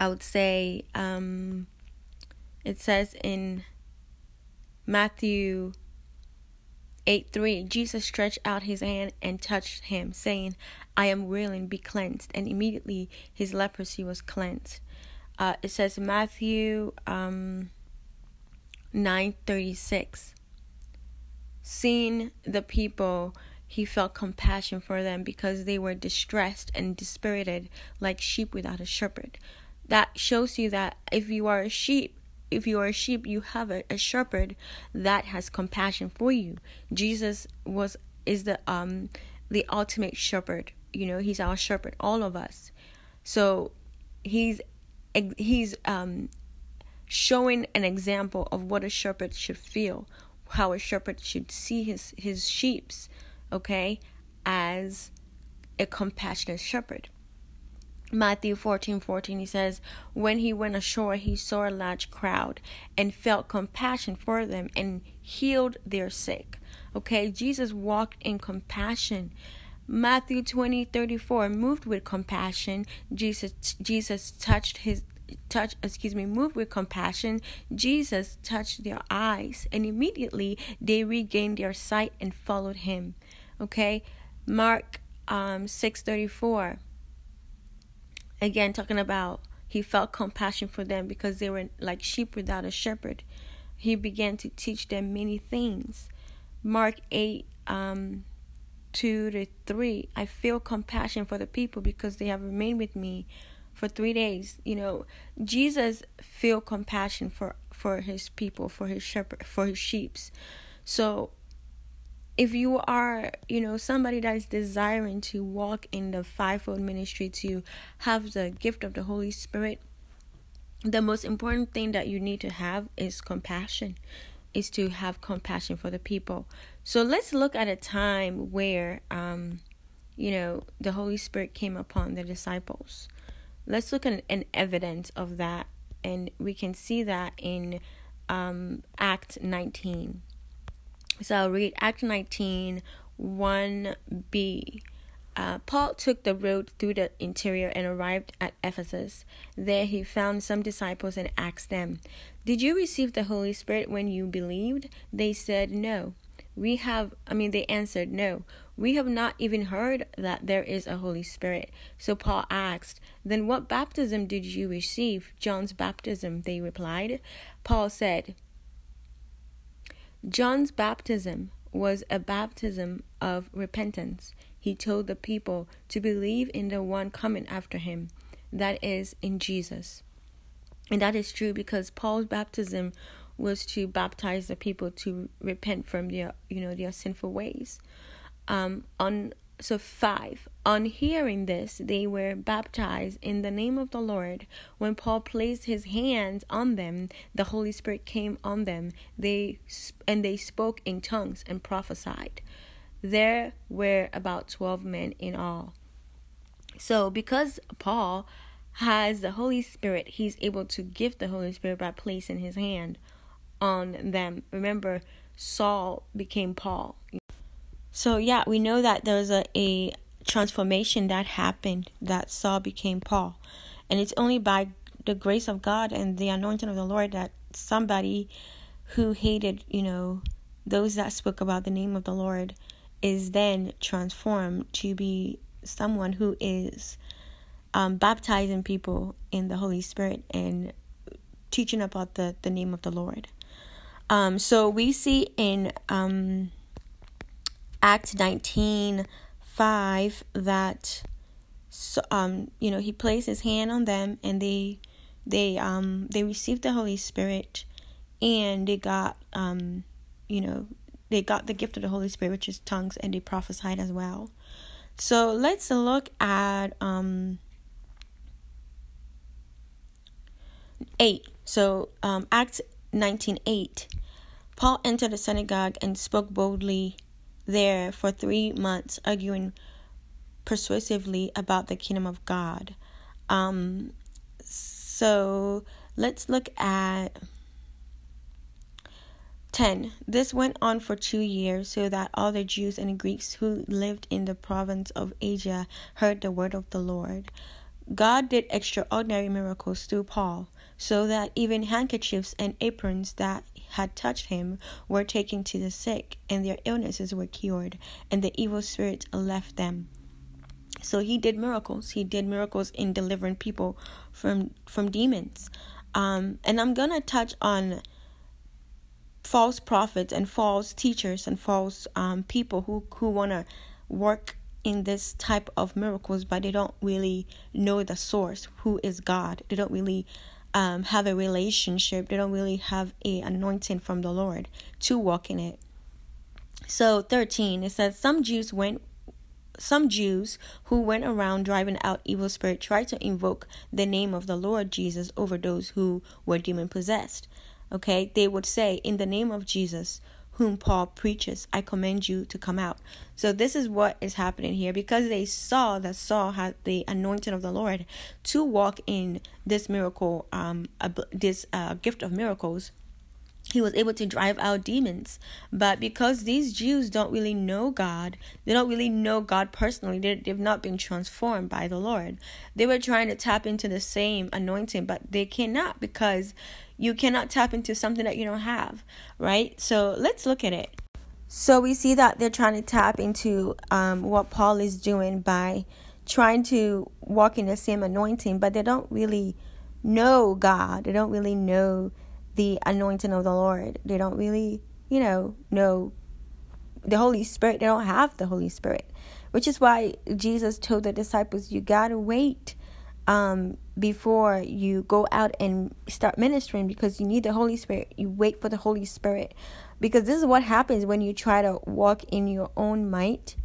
i would say um it says in matthew 8 3 jesus stretched out his hand and touched him saying i am willing be cleansed. And immediately his leprosy was cleansed. Uh, it says matthew um 936 seeing the people he felt compassion for them because they were distressed and dispirited like sheep without a shepherd. That shows you that if you are a sheep if you are a sheep you have a, a shepherd that has compassion for you. Jesus was is the um the ultimate shepherd. You know he's our shepherd all of us. So he's he's um showing an example of what a shepherd should feel, how a shepherd should see his his sheep's, okay, as a compassionate shepherd. Matthew 14 14, he says, When he went ashore, he saw a large crowd and felt compassion for them and healed their sick. Okay, Jesus walked in compassion. Matthew 20 34, moved with compassion, Jesus, Jesus touched his touch excuse me moved with compassion jesus touched their eyes and immediately they regained their sight and followed him. Okay? Mark um 634 again talking about he felt compassion for them because they were like sheep without a shepherd. He began to teach them many things. Mark 8 um, 2 to 3 I feel compassion for the people because they have remained with me for 3 days. You know, Jesus feel compassion for for his people, for his shepherd, for his sheeps. So if you are, you know, somebody that is desiring to walk in the fivefold ministry, to have the gift of the Holy Spirit, the most important thing that you need to have is compassion, is to have compassion for the people. So let's look at a time where, um, you know, the Holy Spirit came upon the disciples. Let's look at an evidence of that, and we can see that in um, Act 19. So I'll read Act 19, 1b. Uh, Paul took the road through the interior and arrived at Ephesus. There he found some disciples and asked them, Did you receive the Holy Spirit when you believed? They said, No. We have, I mean, they answered, No. We have not even heard that there is a Holy Spirit. So Paul asked, Then what baptism did you receive? John's baptism, they replied. Paul said, John's baptism was a baptism of repentance. He told the people to believe in the one coming after him, that is, in Jesus. And that is true because Paul's baptism was to baptize the people to repent from their, you know, their sinful ways. Um, on so, five, on hearing this, they were baptized in the name of the Lord. When Paul placed his hands on them, the Holy Spirit came on them. They and they spoke in tongues and prophesied. There were about 12 men in all. So, because Paul has the Holy Spirit, he's able to give the Holy Spirit by placing his hand on them. Remember, Saul became Paul. So yeah, we know that there's a, a transformation that happened that Saul became Paul. And it's only by the grace of God and the anointing of the Lord that somebody who hated, you know, those that spoke about the name of the Lord is then transformed to be someone who is um, baptizing people in the Holy Spirit and teaching about the, the name of the Lord. Um, so we see in um, Act 19 5 that um you know he placed his hand on them and they they um they received the Holy Spirit and they got um you know they got the gift of the Holy Spirit which is tongues and they prophesied as well. So let's look at um 8. So um Acts 19:8 Paul entered the synagogue and spoke boldly there for three months arguing persuasively about the kingdom of God. Um, so let's look at 10. This went on for two years, so that all the Jews and Greeks who lived in the province of Asia heard the word of the Lord. God did extraordinary miracles through Paul, so that even handkerchiefs and aprons that had touched him were taken to the sick, and their illnesses were cured, and the evil spirits left them. So he did miracles. He did miracles in delivering people from from demons. Um, and I'm gonna touch on false prophets and false teachers and false um, people who who wanna work in this type of miracles, but they don't really know the source, who is God. They don't really um, have a relationship. They don't really have a anointing from the Lord to walk in it. So 13 it says some Jews went some Jews who went around driving out evil spirit tried to invoke the name of the Lord Jesus over those who were demon possessed. Okay, they would say in the name of Jesus whom Paul preaches, I commend you to come out. So this is what is happening here because they saw that Saul had the anointing of the Lord to walk in this miracle, um, this uh, gift of miracles. He was able to drive out demons. But because these Jews don't really know God, they don't really know God personally, they, they've not been transformed by the Lord. They were trying to tap into the same anointing, but they cannot because you cannot tap into something that you don't have, right? So let's look at it. So we see that they're trying to tap into um, what Paul is doing by trying to walk in the same anointing, but they don't really know God. They don't really know the anointing of the Lord. They don't really, you know, know the Holy Spirit. They don't have the Holy Spirit, which is why Jesus told the disciples, "You gotta wait um, before you go out and start ministering because you need the Holy Spirit. You wait for the Holy Spirit because this is what happens when you try to walk in your own might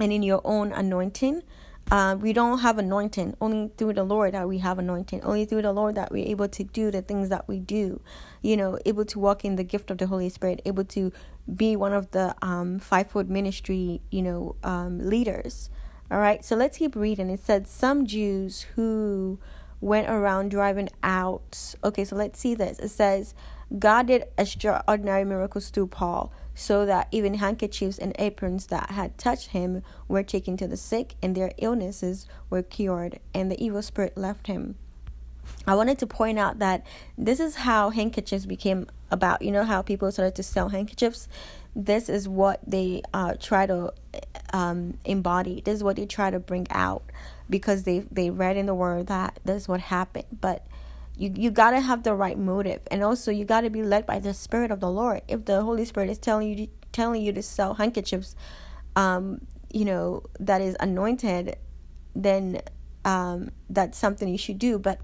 and in your own anointing. Uh, we don't have anointing. Only through the Lord that we have anointing. Only through the Lord that we're able to do the things that we do. You know, able to walk in the gift of the Holy Spirit. Able to be one of the um, fivefold ministry, you know, um, leaders. All right, so let's keep reading. It said some Jews who went around driving out. Okay, so let's see this. It says God did extraordinary miracles through Paul, so that even handkerchiefs and aprons that had touched him were taken to the sick, and their illnesses were cured, and the evil spirit left him. I wanted to point out that this is how handkerchiefs became about. You know how people started to sell handkerchiefs? This is what they uh, try to um, embody. This is what they try to bring out because they they read in the word that this is what happened. But you you gotta have the right motive, and also you gotta be led by the Spirit of the Lord. If the Holy Spirit is telling you telling you to sell handkerchiefs, um, you know that is anointed, then um, that's something you should do. But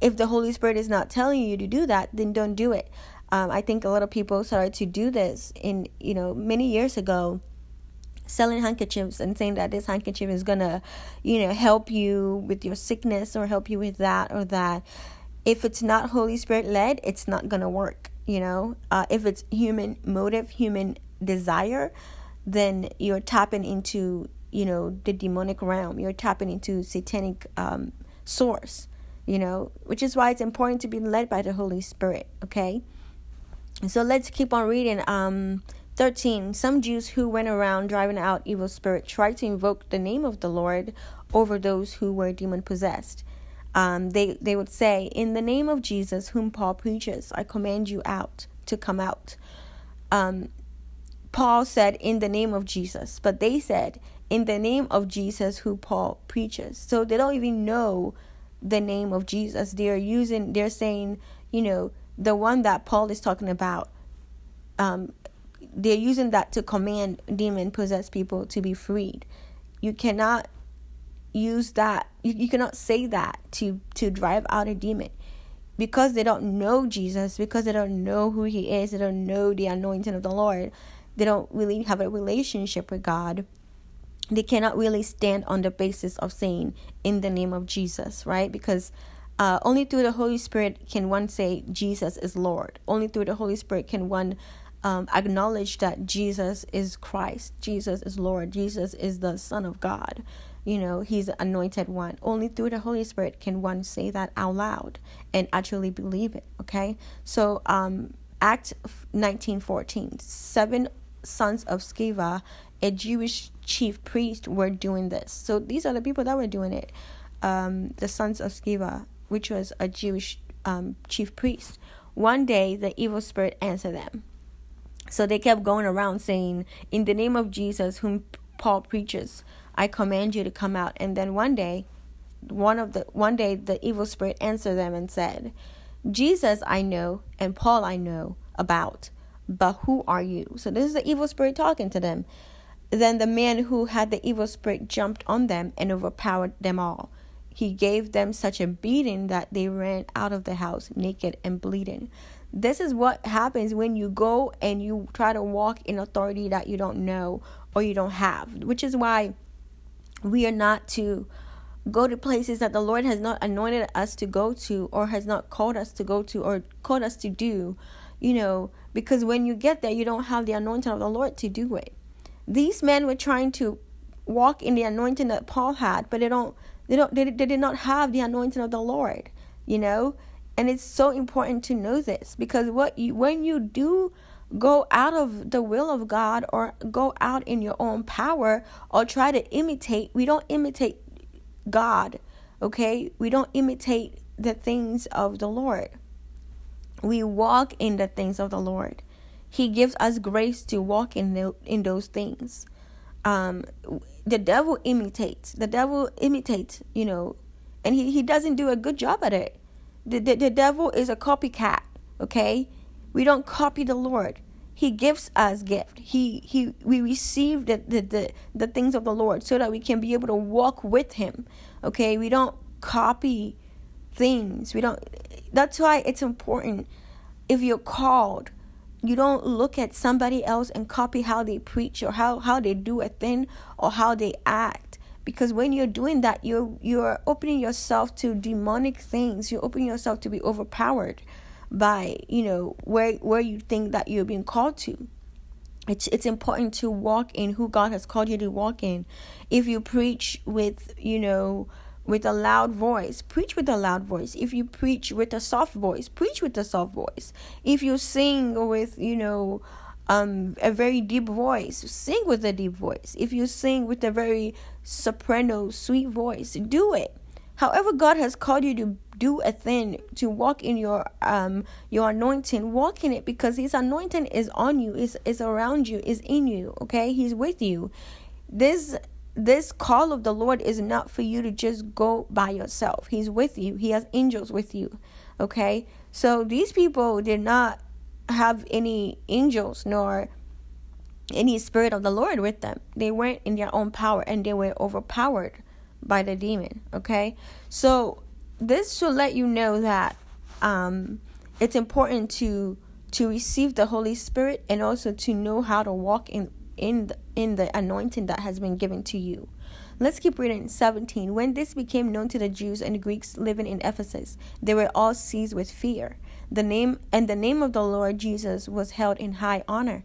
if the Holy Spirit is not telling you to do that, then don't do it. Um, I think a lot of people started to do this in you know many years ago selling handkerchiefs and saying that this handkerchief is gonna, you know, help you with your sickness or help you with that or that. If it's not Holy Spirit led, it's not gonna work. You know, uh, if it's human motive, human desire, then you're tapping into you know the demonic realm. You're tapping into satanic um, source. You know, which is why it's important to be led by the Holy Spirit. Okay. So let's keep on reading. Um, 13. Some Jews who went around driving out evil spirits tried to invoke the name of the Lord over those who were demon possessed. Um, they, they would say, In the name of Jesus, whom Paul preaches, I command you out to come out. Um, Paul said, In the name of Jesus, but they said, In the name of Jesus, who Paul preaches. So they don't even know the name of Jesus. They're using, they're saying, you know, the one that Paul is talking about um, they're using that to command demon possessed people to be freed. You cannot use that. You, you cannot say that to to drive out a demon because they don't know Jesus, because they don't know who He is, they don't know the anointing of the Lord, they don't really have a relationship with God. They cannot really stand on the basis of saying in the name of Jesus, right? Because uh, only through the Holy Spirit can one say Jesus is Lord. Only through the Holy Spirit can one um, acknowledge that Jesus is Christ, Jesus is Lord, Jesus is the Son of God. You know, He's the anointed one. Only through the Holy Spirit can one say that out loud and actually believe it. Okay, so um, Act. Seven sons of Sceva, a Jewish chief priest, were doing this. So these are the people that were doing it. Um, the sons of Sceva, which was a Jewish um, chief priest. One day, the evil spirit answered them. So they kept going around saying, In the name of Jesus, whom Paul preaches, I command you to come out. And then one day, one of the one day the evil spirit answered them and said, Jesus I know and Paul I know about, but who are you? So this is the evil spirit talking to them. Then the man who had the evil spirit jumped on them and overpowered them all. He gave them such a beating that they ran out of the house naked and bleeding. This is what happens when you go and you try to walk in authority that you don't know or you don't have, which is why we are not to go to places that the Lord has not anointed us to go to or has not called us to go to or called us to do, you know, because when you get there, you don't have the anointing of the Lord to do it. These men were trying to walk in the anointing that Paul had, but they don't they don't they, they did not have the anointing of the Lord, you know? And it's so important to know this because what you when you do go out of the will of God or go out in your own power or try to imitate, we don't imitate God, okay? We don't imitate the things of the Lord. We walk in the things of the Lord. He gives us grace to walk in the, in those things. Um, the devil imitates. The devil imitates, you know, and he, he doesn't do a good job at it The, the, the devil is a copycat, okay? We don't copy the Lord. He gives us gift. He he we receive the, the, the, the things of the Lord so that we can be able to walk with him. Okay? We don't copy things. We don't that's why it's important if you're called you don't look at somebody else and copy how they preach or how, how they do a thing or how they act. Because when you're doing that you're you're opening yourself to demonic things. You're opening yourself to be overpowered by you know where where you think that you're being called to. It's it's important to walk in who God has called you to walk in. If you preach with you know with a loud voice, preach with a loud voice. If you preach with a soft voice, preach with a soft voice. If you sing with, you know, um, a very deep voice, sing with a deep voice. If you sing with a very soprano, sweet voice, do it. However, God has called you to do a thing, to walk in your um your anointing, walk in it because His anointing is on you, is is around you, is in you. Okay, He's with you. This this call of the Lord is not for you to just go by yourself. He's with you. He has angels with you. Okay? So these people did not have any angels nor any spirit of the Lord with them. They went in their own power and they were overpowered by the demon. Okay? So this should let you know that um, it's important to to receive the Holy Spirit and also to know how to walk in in the, in the anointing that has been given to you. Let's keep reading 17. When this became known to the Jews and Greeks living in Ephesus, they were all seized with fear. The name and the name of the Lord Jesus was held in high honor.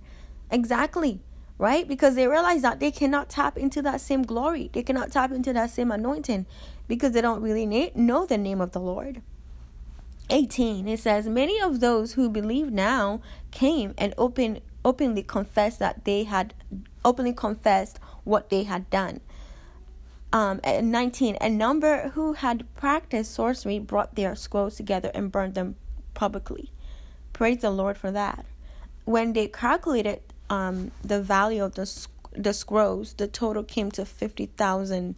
Exactly, right? Because they realize that they cannot tap into that same glory. They cannot tap into that same anointing because they don't really know the name of the Lord. 18 it says many of those who believe now came and opened openly confessed that they had openly confessed what they had done. Um, at 19, a number who had practiced sorcery brought their scrolls together and burned them publicly. Praise the Lord for that. When they calculated um, the value of the the scrolls, the total came to fifty thousand.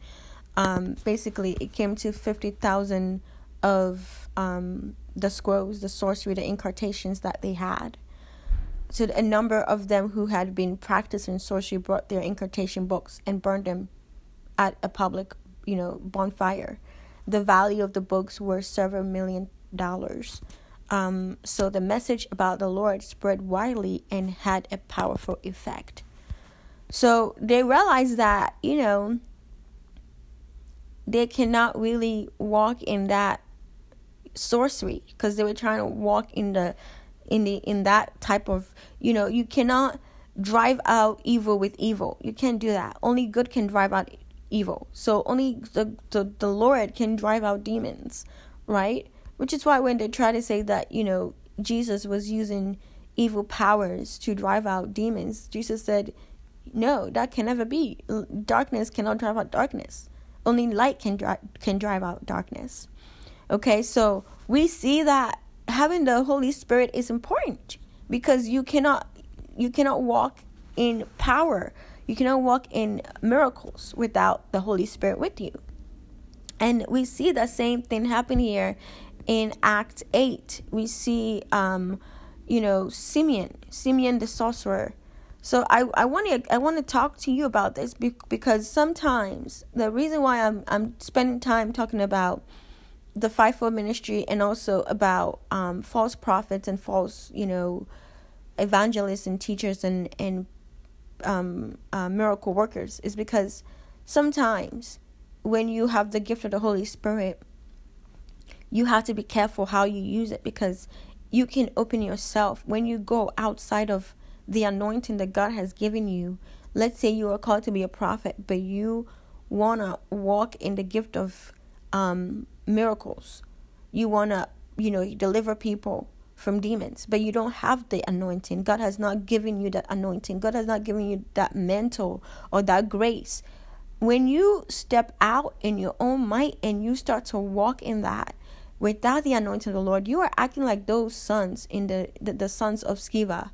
Um, basically, it came to fifty thousand of um, the scrolls, the sorcery, the incantations that they had. So a number of them who had been practicing sorcery brought their incantation books and burned them at a public, you know, bonfire. The value of the books were several million dollars. Um, so the message about the Lord spread widely and had a powerful effect. So they realized that, you know, they cannot really walk in that sorcery because they were trying to walk in the in the in that type of you know you cannot drive out evil with evil. You can't do that. Only good can drive out evil. So only the the, the lord can drive out demons right? Which is why when they try to say that you know jesus was using evil powers to drive out demons jesus said no that can never be. Darkness cannot drive out darkness. Only light can drive can drive out darkness. Okay so we see that having the Holy Spirit is important because you cannot you cannot walk in power. You cannot walk in miracles without the Holy Spirit with you. And we see the same thing happen here in Act 8. We see um you know Simeon, Simeon the sorcerer. So I I want to I want to talk to you about this because sometimes the reason why I'm I'm spending time talking about the fivefold ministry and also about um, false prophets and false, you know, evangelists and teachers and and um, uh, miracle workers is because sometimes when you have the gift of the Holy Spirit, you have to be careful how you use it because you can open yourself when you go outside of the anointing that God has given you. Let's say you are called to be a prophet, but you want to walk in the gift of um, miracles. You want to, you know, deliver people from demons, but you don't have the anointing. God has not given you that anointing. God has not given you that mental or that grace. When you step out in your own might and you start to walk in that without the anointing of the Lord, you are acting like those sons in the, the, the sons of Sceva.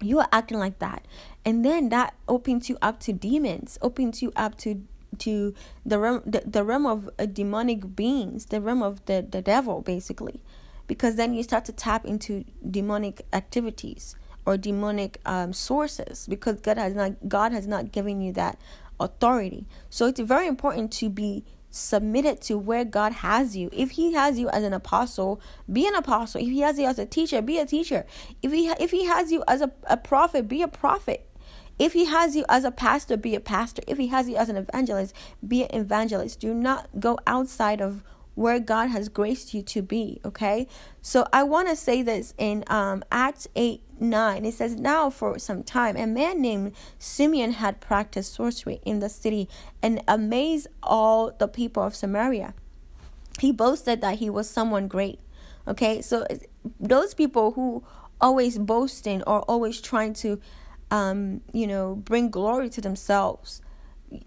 You are acting like that. And then that opens you up to demons, opens you up to to the realm the, the realm of uh, demonic beings the realm of the the devil basically because then you start to tap into demonic activities or demonic um, sources because god has not god has not given you that authority so it's very important to be submitted to where God has you. If He has you as an apostle, be an apostle. If He has you as a teacher, be a teacher. If He if He has you as a, a prophet, be a prophet. If He has you as a pastor, be a pastor. If He has you as an evangelist, be an evangelist. Do not go outside of where God has graced you to be. Okay, so I want to say this in um, Acts eight 9, it says, Now for some time, a man named Simeon had practiced sorcery in the city and amazed all the people of Samaria. He boasted that he was someone great. Okay, so those people who always boasting or always trying to, um, you know, bring glory to themselves.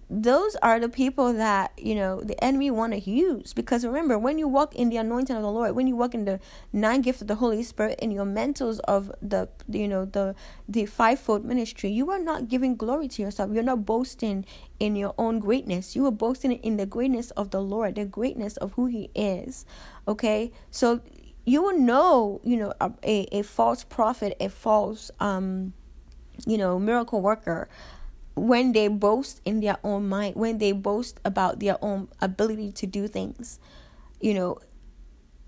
Those are the people that you know the enemy want to use because remember when you walk in the anointing of the lord when you walk in the nine gifts of the holy spirit in your mentors of the you know the the fivefold ministry you are not giving glory to yourself. You're not boasting in your own greatness. You are boasting in the greatness of the lord the greatness of who he is okay? So you will know you know a, a, a false prophet a false um you know miracle worker when they boast in their own mind, when they boast about their own ability to do things. You know,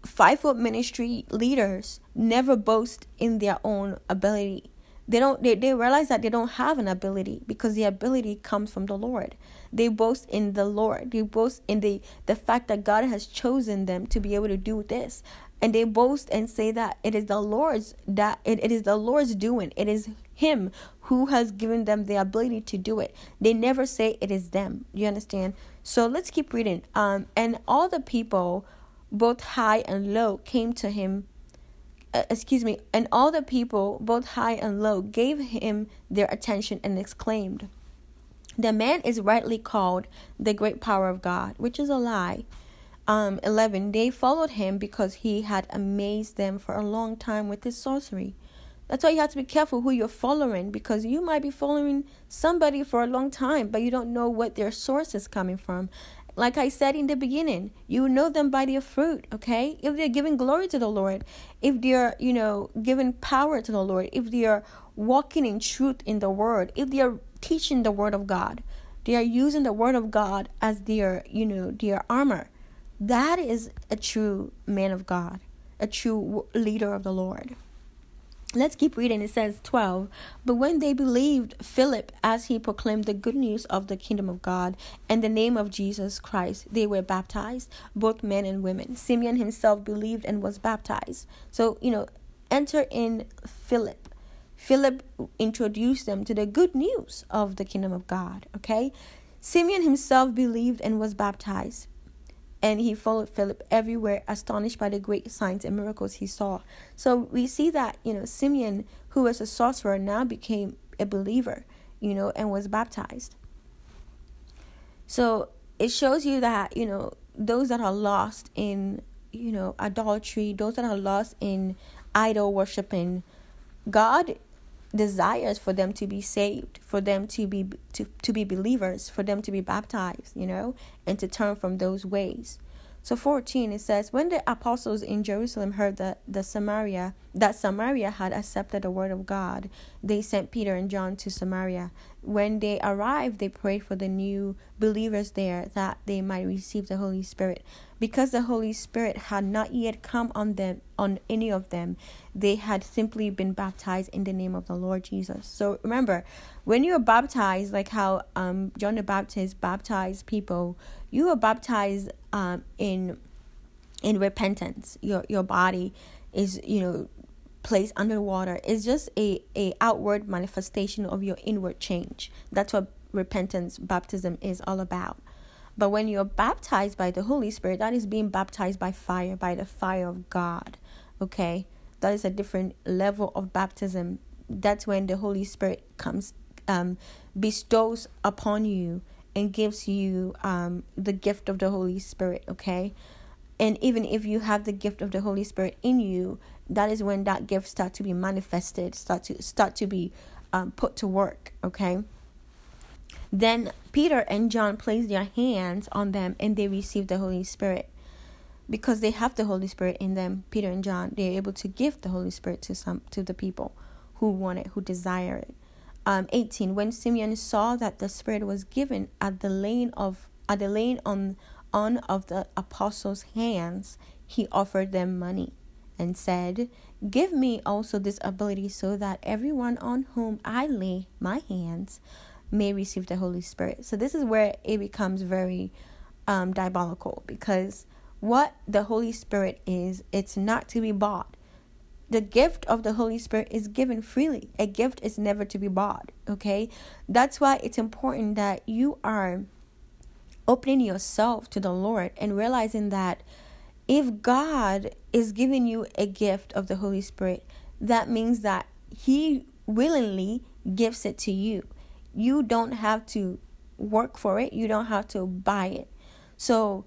fivefold ministry leaders never boast in their own ability. They don't they, they realize that they don't have an ability because the ability comes from the Lord. They boast in the Lord. They boast in the the fact that God has chosen them to be able to do this and they boast and say that it is the lord's that it, it is the lord's doing it is him who has given them the ability to do it. They never say it is them. You understand? So let's keep reading. Um and all the people both high and low came to him uh, excuse me and all the people both high and low gave him their attention and exclaimed the man is rightly called the great power of god which is a lie. Um, 11 they followed him because he had amazed them for a long time with his sorcery that's why you have to be careful who you're following because you might be following somebody for a long time but you don't know what their source is coming from like I said in the beginning, you know them by their fruit, okay? If they're giving glory to the Lord, if they're, you know, giving power to the Lord, if they're walking in truth in the word, if they're teaching the word of God, they are using the word of God as their, you know, their armor. That is a true man of God, a true leader of the Lord. Let's keep reading. It says 12. But when they believed Philip as he proclaimed the good news of the kingdom of God and the name of Jesus Christ, they were baptized, both men and women. Simeon himself believed and was baptized. So, you know, enter in Philip. Philip introduced them to the good news of the kingdom of God, okay? Simeon himself believed and was baptized and he followed Philip everywhere, astonished by the great signs and miracles he saw. So we see that, you know, Simeon, who was a sorcerer, now became a believer, you know, and was baptized. So it shows you that, you know, those that are lost in, you know, idolatry, those that are lost in idol worshiping, God desires for them to be saved, for them to be to, to be believers, for them to be baptized, you know, and to turn from those ways. So 14 it says when the apostles in Jerusalem heard that the Samaria that Samaria had accepted the word of God, they sent Peter and John to Samaria. When they arrived, they prayed for the new believers there that they might receive the Holy Spirit. Because the Holy Spirit had not yet come on them on any of them, they had simply been baptized in the name of the Lord Jesus. So remember, when you are baptized, like how um, John the Baptist baptized people, you are baptized um, in in repentance. Your your body is you know placed underwater. It's just a a outward manifestation of your inward change. That's what repentance baptism is all about. But when you're baptized by the Holy Spirit, that is being baptized by fire, by the fire of God. Okay? That is a different level of baptism. That's when the Holy Spirit comes um, bestows upon you and gives you um, the gift of the Holy Spirit, okay? And even if you have the gift of the Holy Spirit in you, that is when that gift start to be manifested, start to start to be um, put to work, okay? Then Peter and John placed their hands on them and they received the Holy Spirit. Because they have the Holy Spirit in them, Peter and John, they're able to give the Holy Spirit to some to the people who want it, who desire it. Um, 18. When Simeon saw that the Spirit was given at the laying of at the laying on on of the apostles' hands, he offered them money and said, Give me also this ability so that everyone on whom I lay my hands may receive the Holy Spirit. So this is where it becomes very um, diabolical because what the Holy Spirit is, it's not to be bought. The gift of the Holy Spirit is given freely. A gift is never to be bought. Okay, that's why it's important that you are opening yourself to the Lord and realizing that if God is giving you a gift of the Holy Spirit, that means that He willingly gives it to you. You don't have to work for it, you don't have to buy it. So,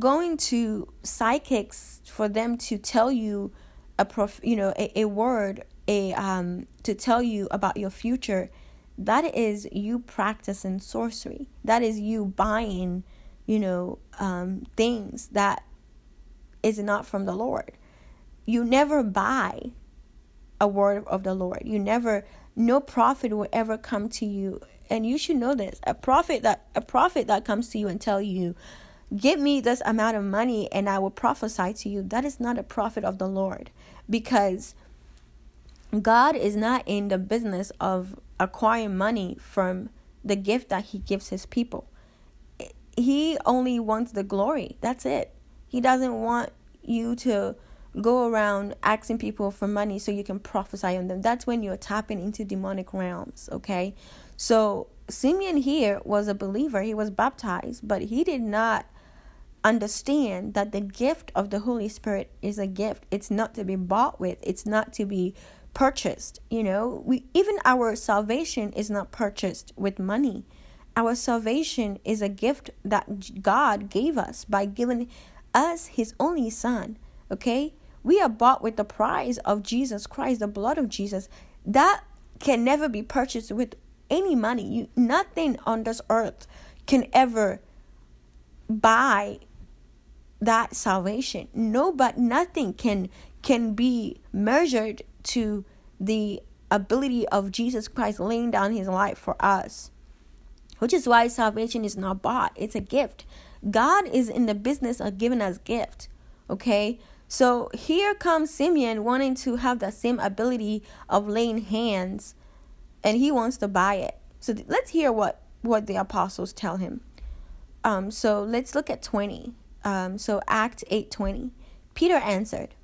going to psychics for them to tell you a prof, you know, a, a word, a um to tell you about your future, that is you practicing sorcery. That is you buying, you know, um things that is not from the Lord. You never buy a word of the Lord. You never no prophet will ever come to you and you should know this. A prophet that a prophet that comes to you and tell you, "Give me this amount of money and I will prophesy to you." That is not a prophet of the Lord because God is not in the business of acquiring money from the gift that he gives his people. He only wants the glory. That's it. He doesn't want you to go around asking people for money so you can prophesy on them. That's when you're tapping into demonic realms, okay? So Simeon here was a believer, he was baptized, but he did not understand that the gift of the Holy Spirit is a gift. It's not to be bought with, it's not to be purchased, you know? We even our salvation is not purchased with money. Our salvation is a gift that God gave us by giving us his only son, okay? We are bought with the price of Jesus Christ, the blood of Jesus. That can never be purchased with any money. You, nothing on this earth can ever buy that salvation. No, but nothing can can be measured to the ability of Jesus Christ laying down his life for us. Which is why salvation is not bought. It's a gift. God is in the business of giving us gift. Okay? So here comes Simeon wanting to have the same ability of laying hands and he wants to buy it. So let's hear what what the apostles tell him. Um so let's look at 20. Um so Act 8:20. Peter answered,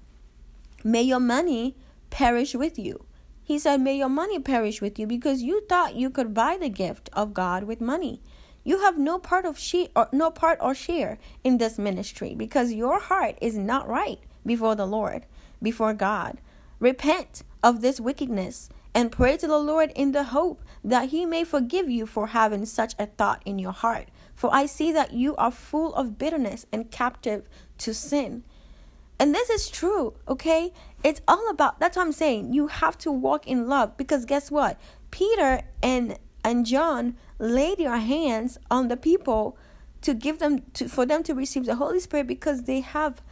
"May your money perish with you." He said, "May your money perish with you because you thought you could buy the gift of God with money." You have no part of she or no part or share in this ministry because your heart is not right before the Lord, before God. Repent of this wickedness and pray to the Lord in the hope that he may forgive you for having such a thought in your heart. For I see that you are full of bitterness and captive to sin. And this is true, okay? It's all about that's what I'm saying. You have to walk in love because guess what? Peter and and John laid their hands on the people to give them to for them to receive the Holy Spirit because they have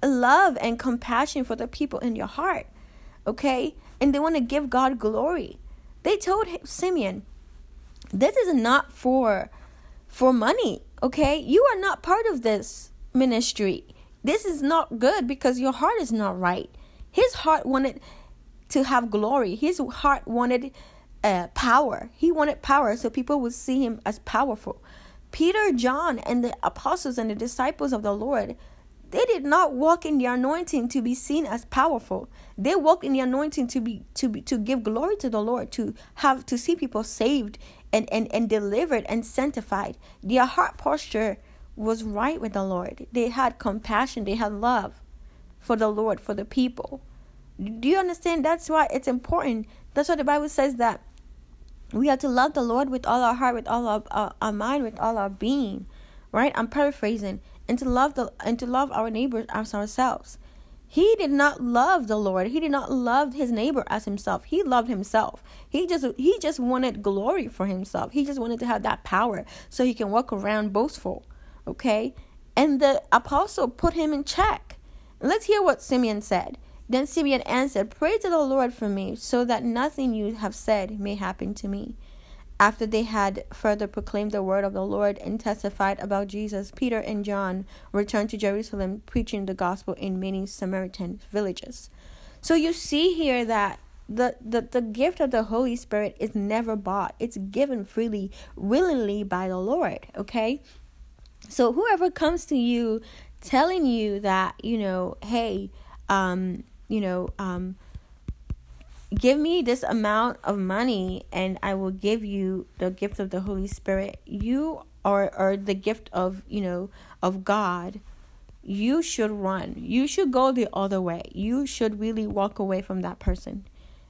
love and compassion for the people in your heart. Okay? And they want to give God glory. They told Simeon, this is not for for money, okay? You are not part of this ministry. This is not good because your heart is not right. His heart wanted to have glory. His heart wanted uh, power. He wanted power so people would see him as powerful. Peter, John, and the apostles and the disciples of the Lord, they did not walk in the anointing to be seen as powerful. They walked in the anointing to be to be to give glory to the Lord, to have to see people saved and, and, and delivered and sanctified. Their heart posture was right with the Lord. They had compassion, they had love for the Lord, for the people. Do you understand? That's why it's important. That's why the Bible says that we have to love the Lord with all our heart, with all our, uh, our, our mind, with all our being. Right? I'm paraphrasing. And to love the and to love our neighbors as ourselves. He did not love the Lord. He did not love his neighbor as himself. He loved himself. He just he just wanted glory for himself. He just wanted to have that power so he can walk around boastful. Okay? And the apostle put him in check. Let's hear what Simeon said. Then Simeon answered, Pray to the Lord for me, so that nothing you have said may happen to me. After they had further proclaimed the word of the Lord and testified about Jesus, Peter and John returned to Jerusalem, preaching the gospel in many Samaritan villages. So you see here that the, the, the gift of the Holy Spirit is never bought, it's given freely, willingly by the Lord, okay? So whoever comes to you telling you that, you know, hey, um, you know, um, give me this amount of money and I will give you the gift of the Holy Spirit. You are, are the gift of, you know, of God. You should run. You should go the other way. You should really walk away from that person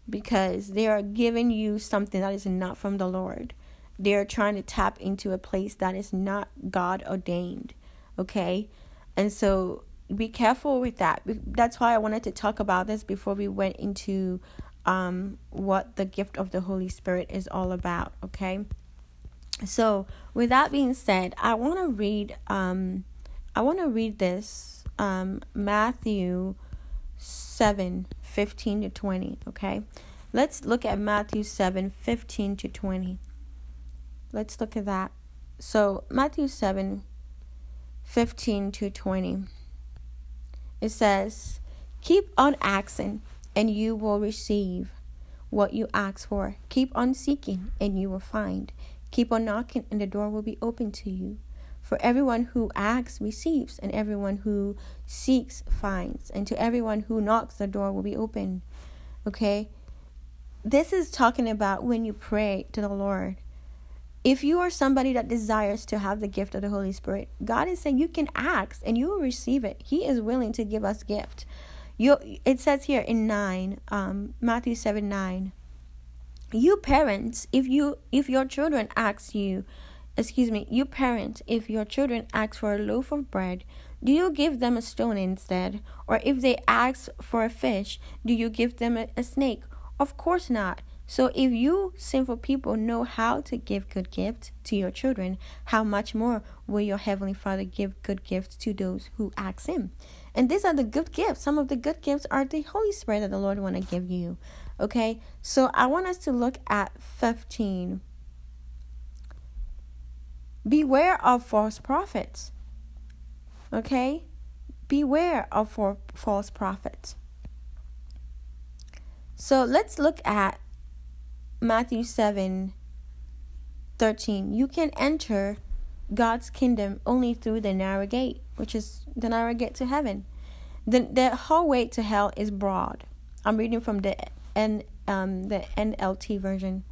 because they are giving you something that is not from the Lord. They are trying to tap into a place that is not God ordained. Okay? And so be careful with that. That's why I wanted to talk about this before we went into um, what the gift of the Holy Spirit is all about. Okay. So, with that being said, I want to read. Um, I want to read this um, Matthew seven fifteen to twenty. Okay, let's look at Matthew seven fifteen to twenty. Let's look at that. So Matthew seven fifteen to twenty. It says, "Keep on asking." And you will receive what you ask for. Keep on seeking, and you will find. Keep on knocking, and the door will be open to you. For everyone who asks receives, and everyone who seeks finds, and to everyone who knocks, the door will be open. Okay? This is talking about when you pray to the Lord. If you are somebody that desires to have the gift of the Holy Spirit, God is saying you can ask and you will receive it. He is willing to give us gift. You it says here in 9, um, Matthew 7 9. You parents, if you if your children ask you excuse me, you parents, if your children ask for a loaf of bread, do you give them a stone instead? Or if they ask for a fish, do you give them a, a snake? Of course not. So if you sinful people know how to give good gifts to your children, how much more will your heavenly Father give good gifts to those who ask him? And these are the good gifts. Some of the good gifts are the Holy Spirit that the Lord want to give you. Okay? So I want us to look at 15. Beware of false prophets. Okay? Beware of for false prophets. So let's look at Matthew 7 13. You can enter God's kingdom only through the narrow gate, which is the narrow gate to heaven. The, the hallway to hell is broad. I'm reading from the N, um, the NLT version.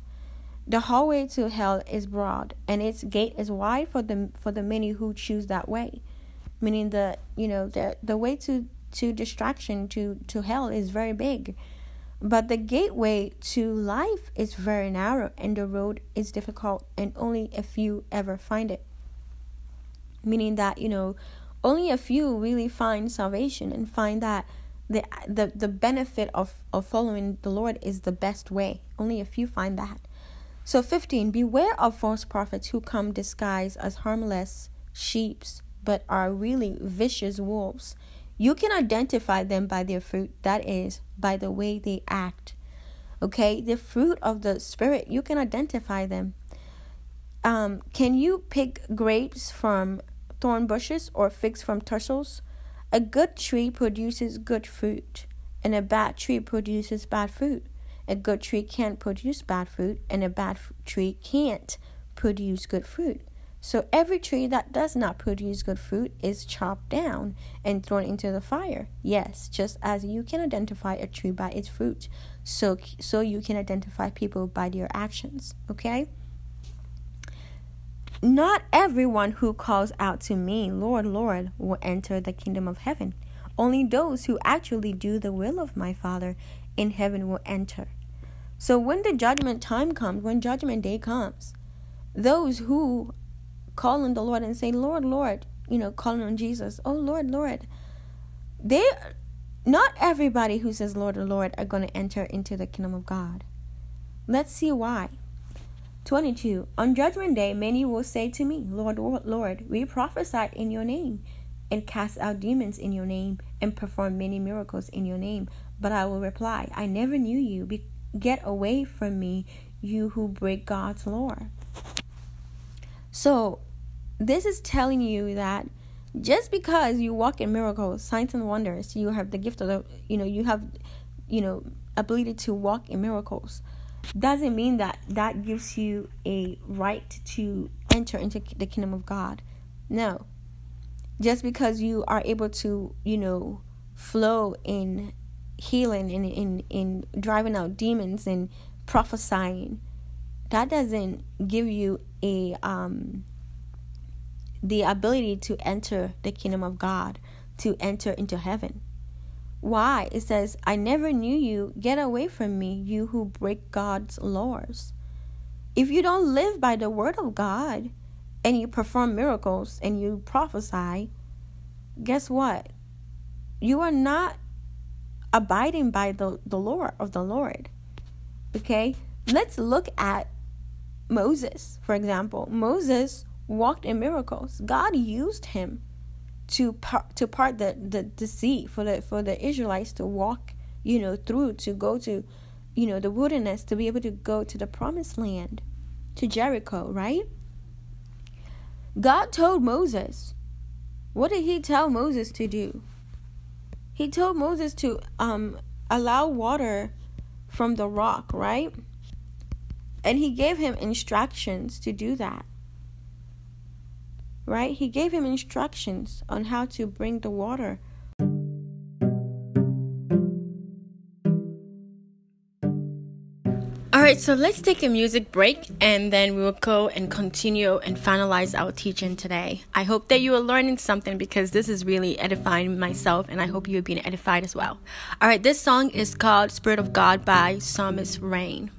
The hallway to hell is broad, and its gate is wide for the for the many who choose that way. Meaning the you know the the way to to distraction to to hell is very big, but the gateway to life is very narrow, and the road is difficult, and only a few ever find it meaning that you know only a few really find salvation and find that the the the benefit of of following the Lord is the best way. Only a few find that. So 15 beware of false prophets who come disguised as harmless sheeps but are really vicious wolves. You can identify them by their fruit, that is by the way they act. Okay? The fruit of the spirit, you can identify them. Um, can you pick grapes from thorn bushes or figs from thistles. A good tree produces good fruit, and a bad tree produces bad fruit. A good tree can't produce bad fruit, and a bad tree can't produce good fruit. So every tree that does not produce good fruit is chopped down and thrown into the fire. Yes, just as you can identify a tree by its fruit, so so you can identify people by their actions, okay? Not everyone who calls out to me, Lord, Lord, will enter the kingdom of heaven. Only those who actually do the will of my Father in heaven will enter. So when the judgment time comes, when judgment day comes, those who call on the Lord and say, Lord, Lord, you know, calling on Jesus, oh Lord, Lord, they not everybody who says Lord, Lord are going to enter into the kingdom of God. Let's see why. 22. On judgment day, many will say to me, Lord, Lord, we prophesied in your name, and cast out demons in your name, and performed many miracles in your name. But I will reply, I never knew you. Be- get away from me, you who break God's law. So, this is telling you that just because you walk in miracles, signs and wonders, you have the gift of the, you know, you have, you know, ability to walk in miracles, doesn't mean that that gives you a right to enter into the kingdom of God. No. Just because you are able to, you know, flow in healing and in, in driving out demons and prophesying, that doesn't give you a um the ability to enter the kingdom of God, to enter into heaven. Why? It says, I never knew you. Get away from me, you who break God's laws. If you don't live by the word of God and you perform miracles and you prophesy, guess what? You are not abiding by the, the law of the Lord. Okay? Let's look at Moses, for example. Moses walked in miracles. God used him to part, to part the, the, the sea for the for the Israelites to walk, you know, through to go to, you know, the wilderness to be able to go to the promised land, to Jericho, right? God told Moses, what did he tell Moses to do? He told Moses to um allow water from the rock, right? And he gave him instructions to do that right? He gave him instructions on how to bring the water. Alright, so let's take a music break and then we will go and continue and finalize our teaching today. I hope that you are learning something because this is really edifying myself and I hope you are being edified as well. Alright, this song is called Spirit of God by Psalmist Rain.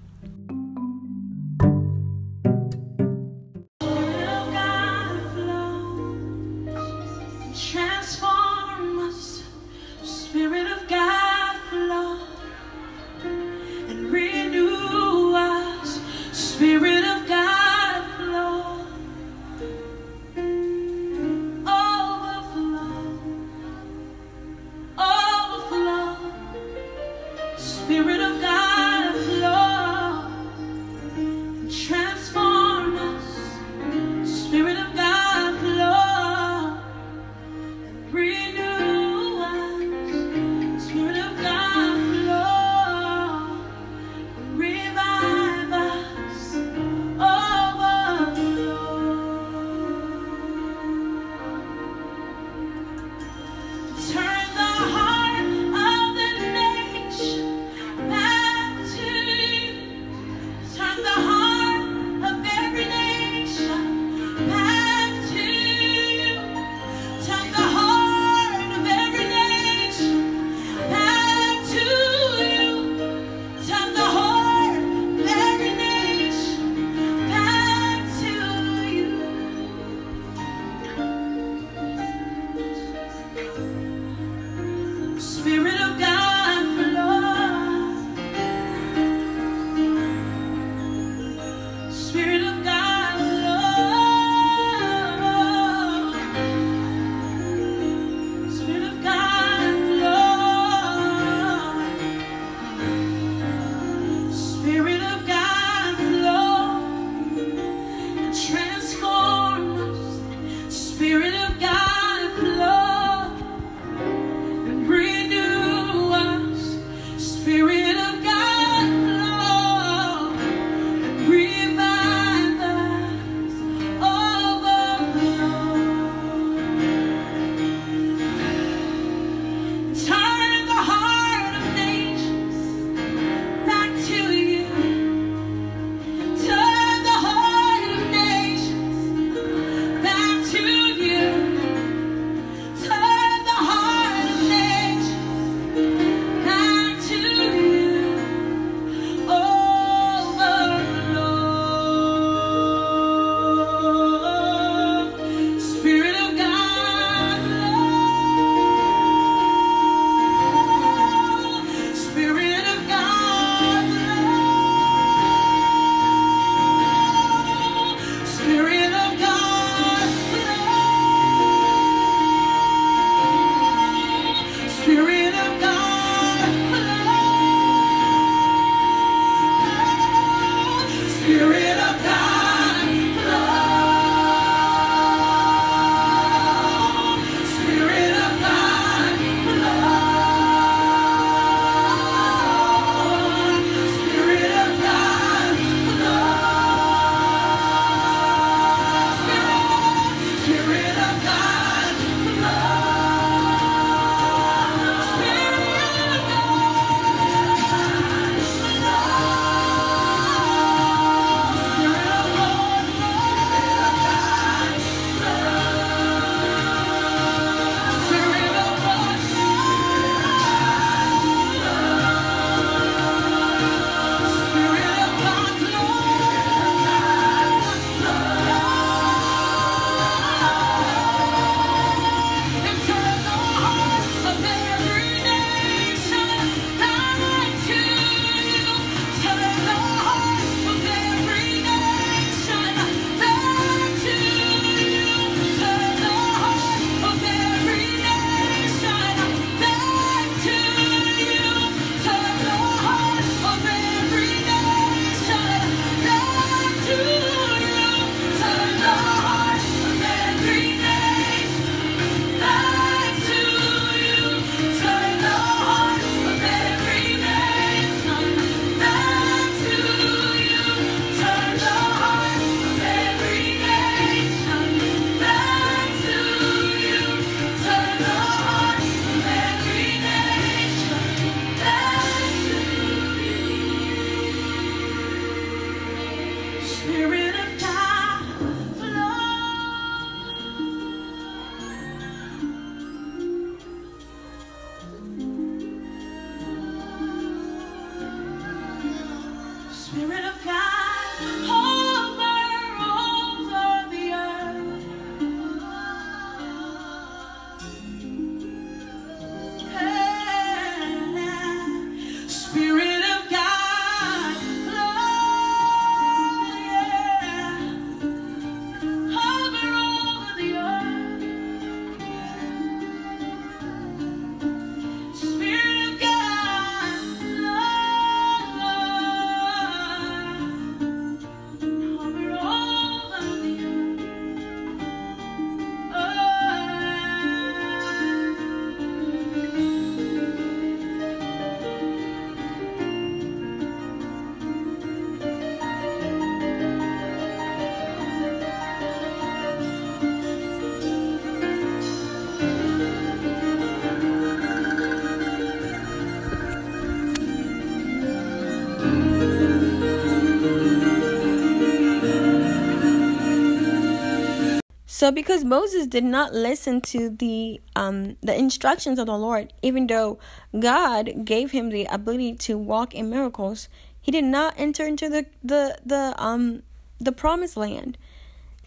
So because Moses did not listen to the um the instructions of the Lord, even though God gave him the ability to walk in miracles, he did not enter into the the the um the promised land.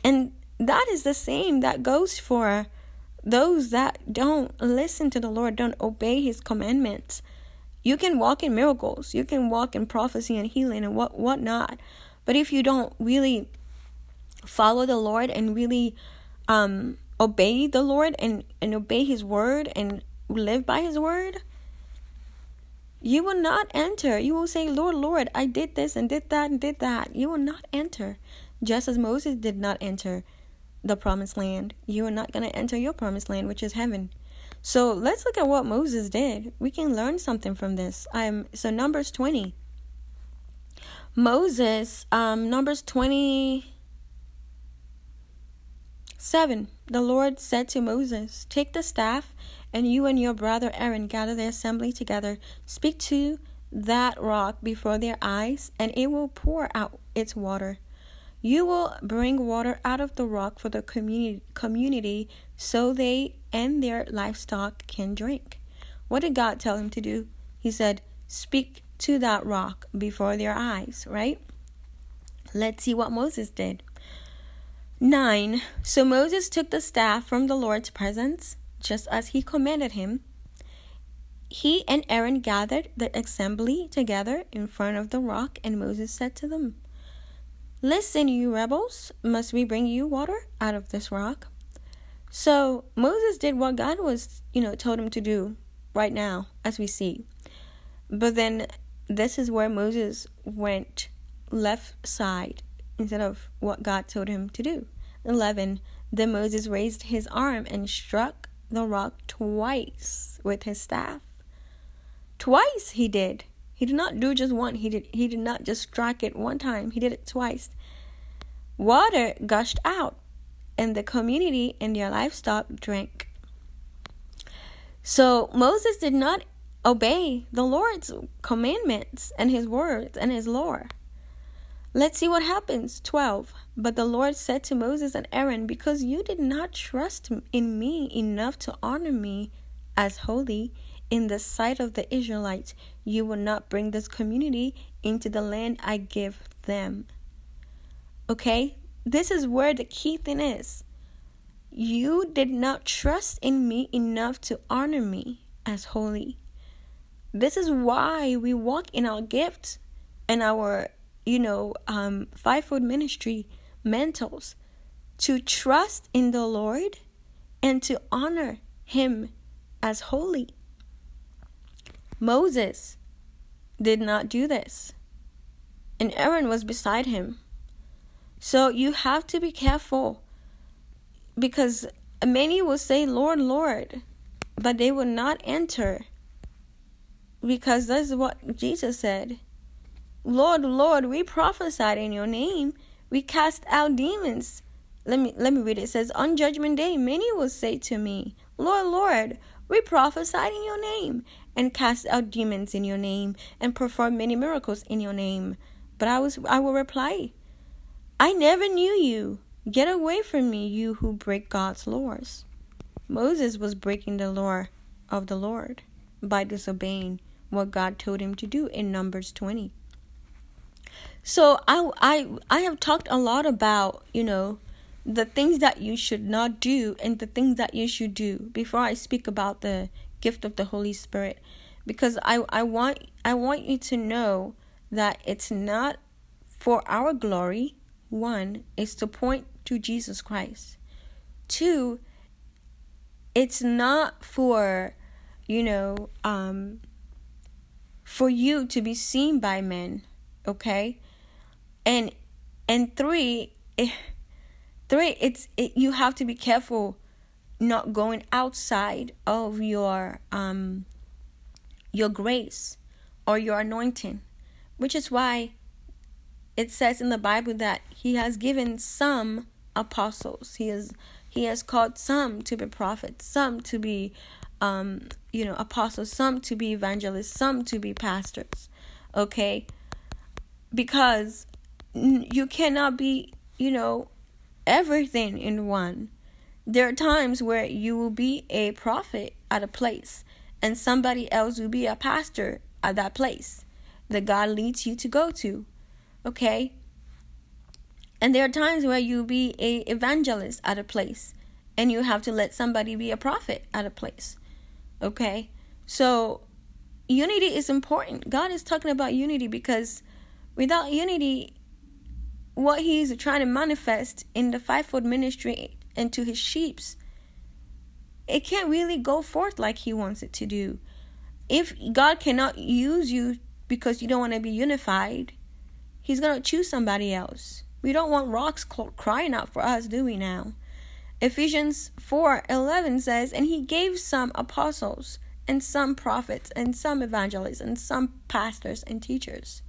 And that is the same that goes for those that don't listen to the Lord, don't obey his commandments. You can walk in miracles, you can walk in prophecy and healing and what whatnot. But if you don't really follow the Lord and really um, obey the Lord and, and obey His word and live by His word, you will not enter. You will say, Lord, Lord, I did this and did that and did that. You will not enter. Just as Moses did not enter the promised land, you are not going to enter your promised land, which is heaven. So let's look at what Moses did. We can learn something from this. Um, so Numbers 20. Moses, um, Numbers 20 7. The Lord said to Moses, Take the staff, and you and your brother Aaron gather the assembly together. Speak to that rock before their eyes, and it will pour out its water. You will bring water out of the rock for the community, community so they and their livestock can drink. What did God tell him to do? He said, Speak to that rock before their eyes, right? Let's see what Moses did. 9. So Moses took the staff from the Lord's presence, just as he commanded him. He and Aaron gathered the assembly together in front of the rock, and Moses said to them, Listen, you rebels, must we bring you water out of this rock? So Moses did what God was, you know, told him to do right now, as we see. But then this is where Moses went left side instead of what God told him to do. 11. Then Moses raised his arm and struck the rock twice with his staff. Twice he did. He did not do just one. He did he did not just strike it one time. He did it twice. Water gushed out, and the community and their livestock drank. So Moses did not obey the Lord's commandments and his words and his law. Let's see what happens. 12. But the Lord said to Moses and Aaron, Because you did not trust in me enough to honor me as holy in the sight of the Israelites, you will not bring this community into the land I give them. Okay? This is where the key thing is. You did not trust in me enough to honor me as holy. This is why we walk in our gifts and our you know, um, fivefold ministry mentors to trust in the Lord and to honor Him as holy. Moses did not do this, and Aaron was beside him. So you have to be careful because many will say, Lord, Lord, but they will not enter because that's what Jesus said. Lord, Lord, we prophesied in your name. We cast out demons. Let me let me read it. It says, On judgment day, many will say to me, Lord, Lord, we prophesied in your name, and cast out demons in your name, and performed many miracles in your name. But I was I will reply, I never knew you. Get away from me, you who break God's laws. Moses was breaking the law of the Lord by disobeying what God told him to do in Numbers 20. So I I I have talked a lot about, you know, the things that you should not do and the things that you should do before I speak about the gift of the Holy Spirit because I I want I want you to know that it's not for our glory. One is to point to Jesus Christ. Two, it's not for you know um for you to be seen by men, okay? And and three, it, three it's it, you have to be careful not going outside of your um your grace or your anointing which is why it says in the bible that he has given some apostles. He has he has called some to be prophets some to be um you know apostles some to be evangelists some to be pastors. Okay? Because you cannot be you know everything in one. There are times where you will be a prophet at a place and somebody else will be a pastor at that place that God leads you to go to. Okay? And there are times where you'll be a evangelist at a place and you have to let somebody be a prophet at a place. Okay? So unity is important. God is talking about unity because without unity what he's trying to manifest in the fivefold ministry and to his sheeps, it can't really go forth like he wants it to do. If God cannot use you because you don't want to be unified, he's going to choose somebody else. We don't want rocks crying out for us, do we now? Ephesians 4:11 says, "And he gave some apostles and some prophets and some evangelists and some pastors and teachers."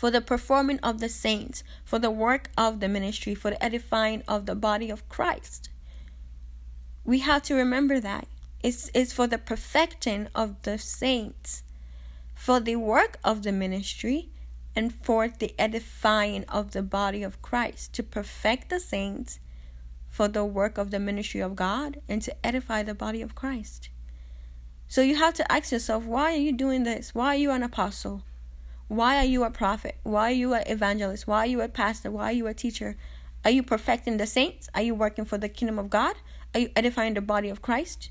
For the performing of the saints, for the work of the ministry, for the edifying of the body of Christ. We have to remember that. It's, it's for the perfecting of the saints, for the work of the ministry, and for the edifying of the body of Christ, to perfect the saints for the work of the ministry of God and to edify the body of Christ. So you have to ask yourself, why are you doing this? Why are you an apostle? Why are you a prophet? Why are you an evangelist? Why are you a pastor? Why are you a teacher? Are you perfecting the saints? Are you working for the kingdom of God? Are you edifying the body of Christ?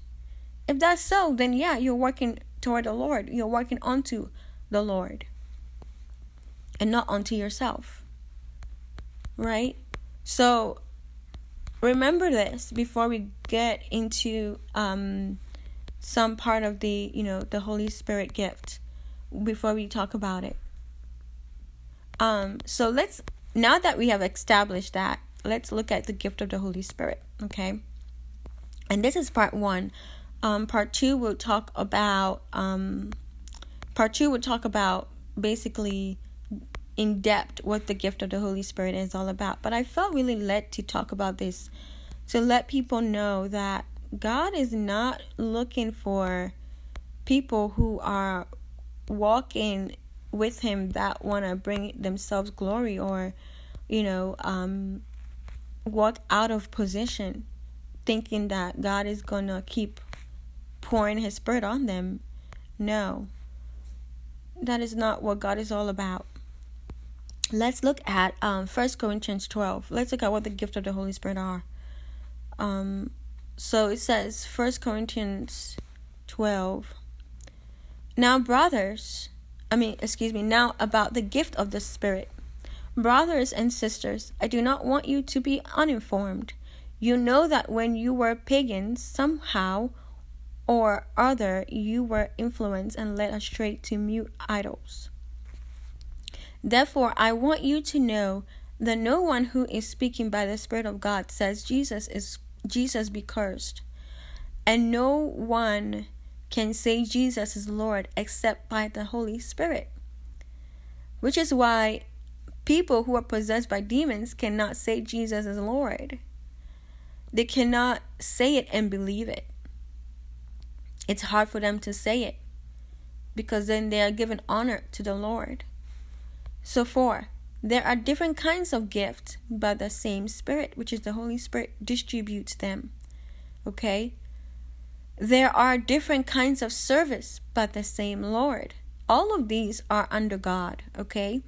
If that's so, then yeah, you're working toward the Lord. You're working unto the Lord and not unto yourself. Right? So remember this before we get into um, some part of the, you know, the Holy Spirit gift before we talk about it. Um, so let's now that we have established that, let's look at the gift of the Holy Spirit. Okay, and this is part one. Um, part two will talk about um, part two will talk about basically in depth what the gift of the Holy Spirit is all about. But I felt really led to talk about this to let people know that God is not looking for people who are walking with him that want to bring themselves glory or you know um walk out of position thinking that God is going to keep pouring his spirit on them. No. That is not what God is all about. Let's look at um first corinthians 12 let's look at what the gift of the holy spirit are. Um so it says first corinthians 12 now brothers I mean, excuse me, now about the gift of the Spirit. Brothers and sisters, I do not want you to be uninformed. You know that when you were pagans, somehow or other, you were influenced and led astray to mute idols. Therefore, I want you to know that no one who is speaking by the Spirit of God says Jesus is Jesus be cursed, and no one can say Jesus is Lord except by the Holy Spirit. Which is why people who are possessed by demons cannot say Jesus is Lord. They cannot say it and believe it. It's hard for them to say it because then they are given honor to the Lord. So, four, there are different kinds of gifts, but the same Spirit, which is the Holy Spirit, distributes them. Okay? There are different kinds of service, but the same Lord. All of these are under God, okay?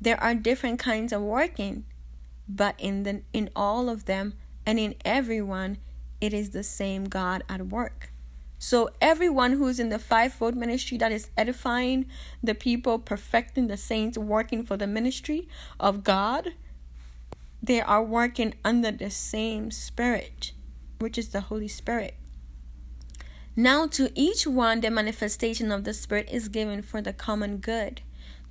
There are different kinds of working, but in the in all of them and in everyone, it is the same God at work. So everyone who's in the fivefold ministry that is edifying the people, perfecting the saints, working for the ministry of God, they are working under the same spirit, which is the Holy Spirit. Now, to each one, the manifestation of the Spirit is given for the common good.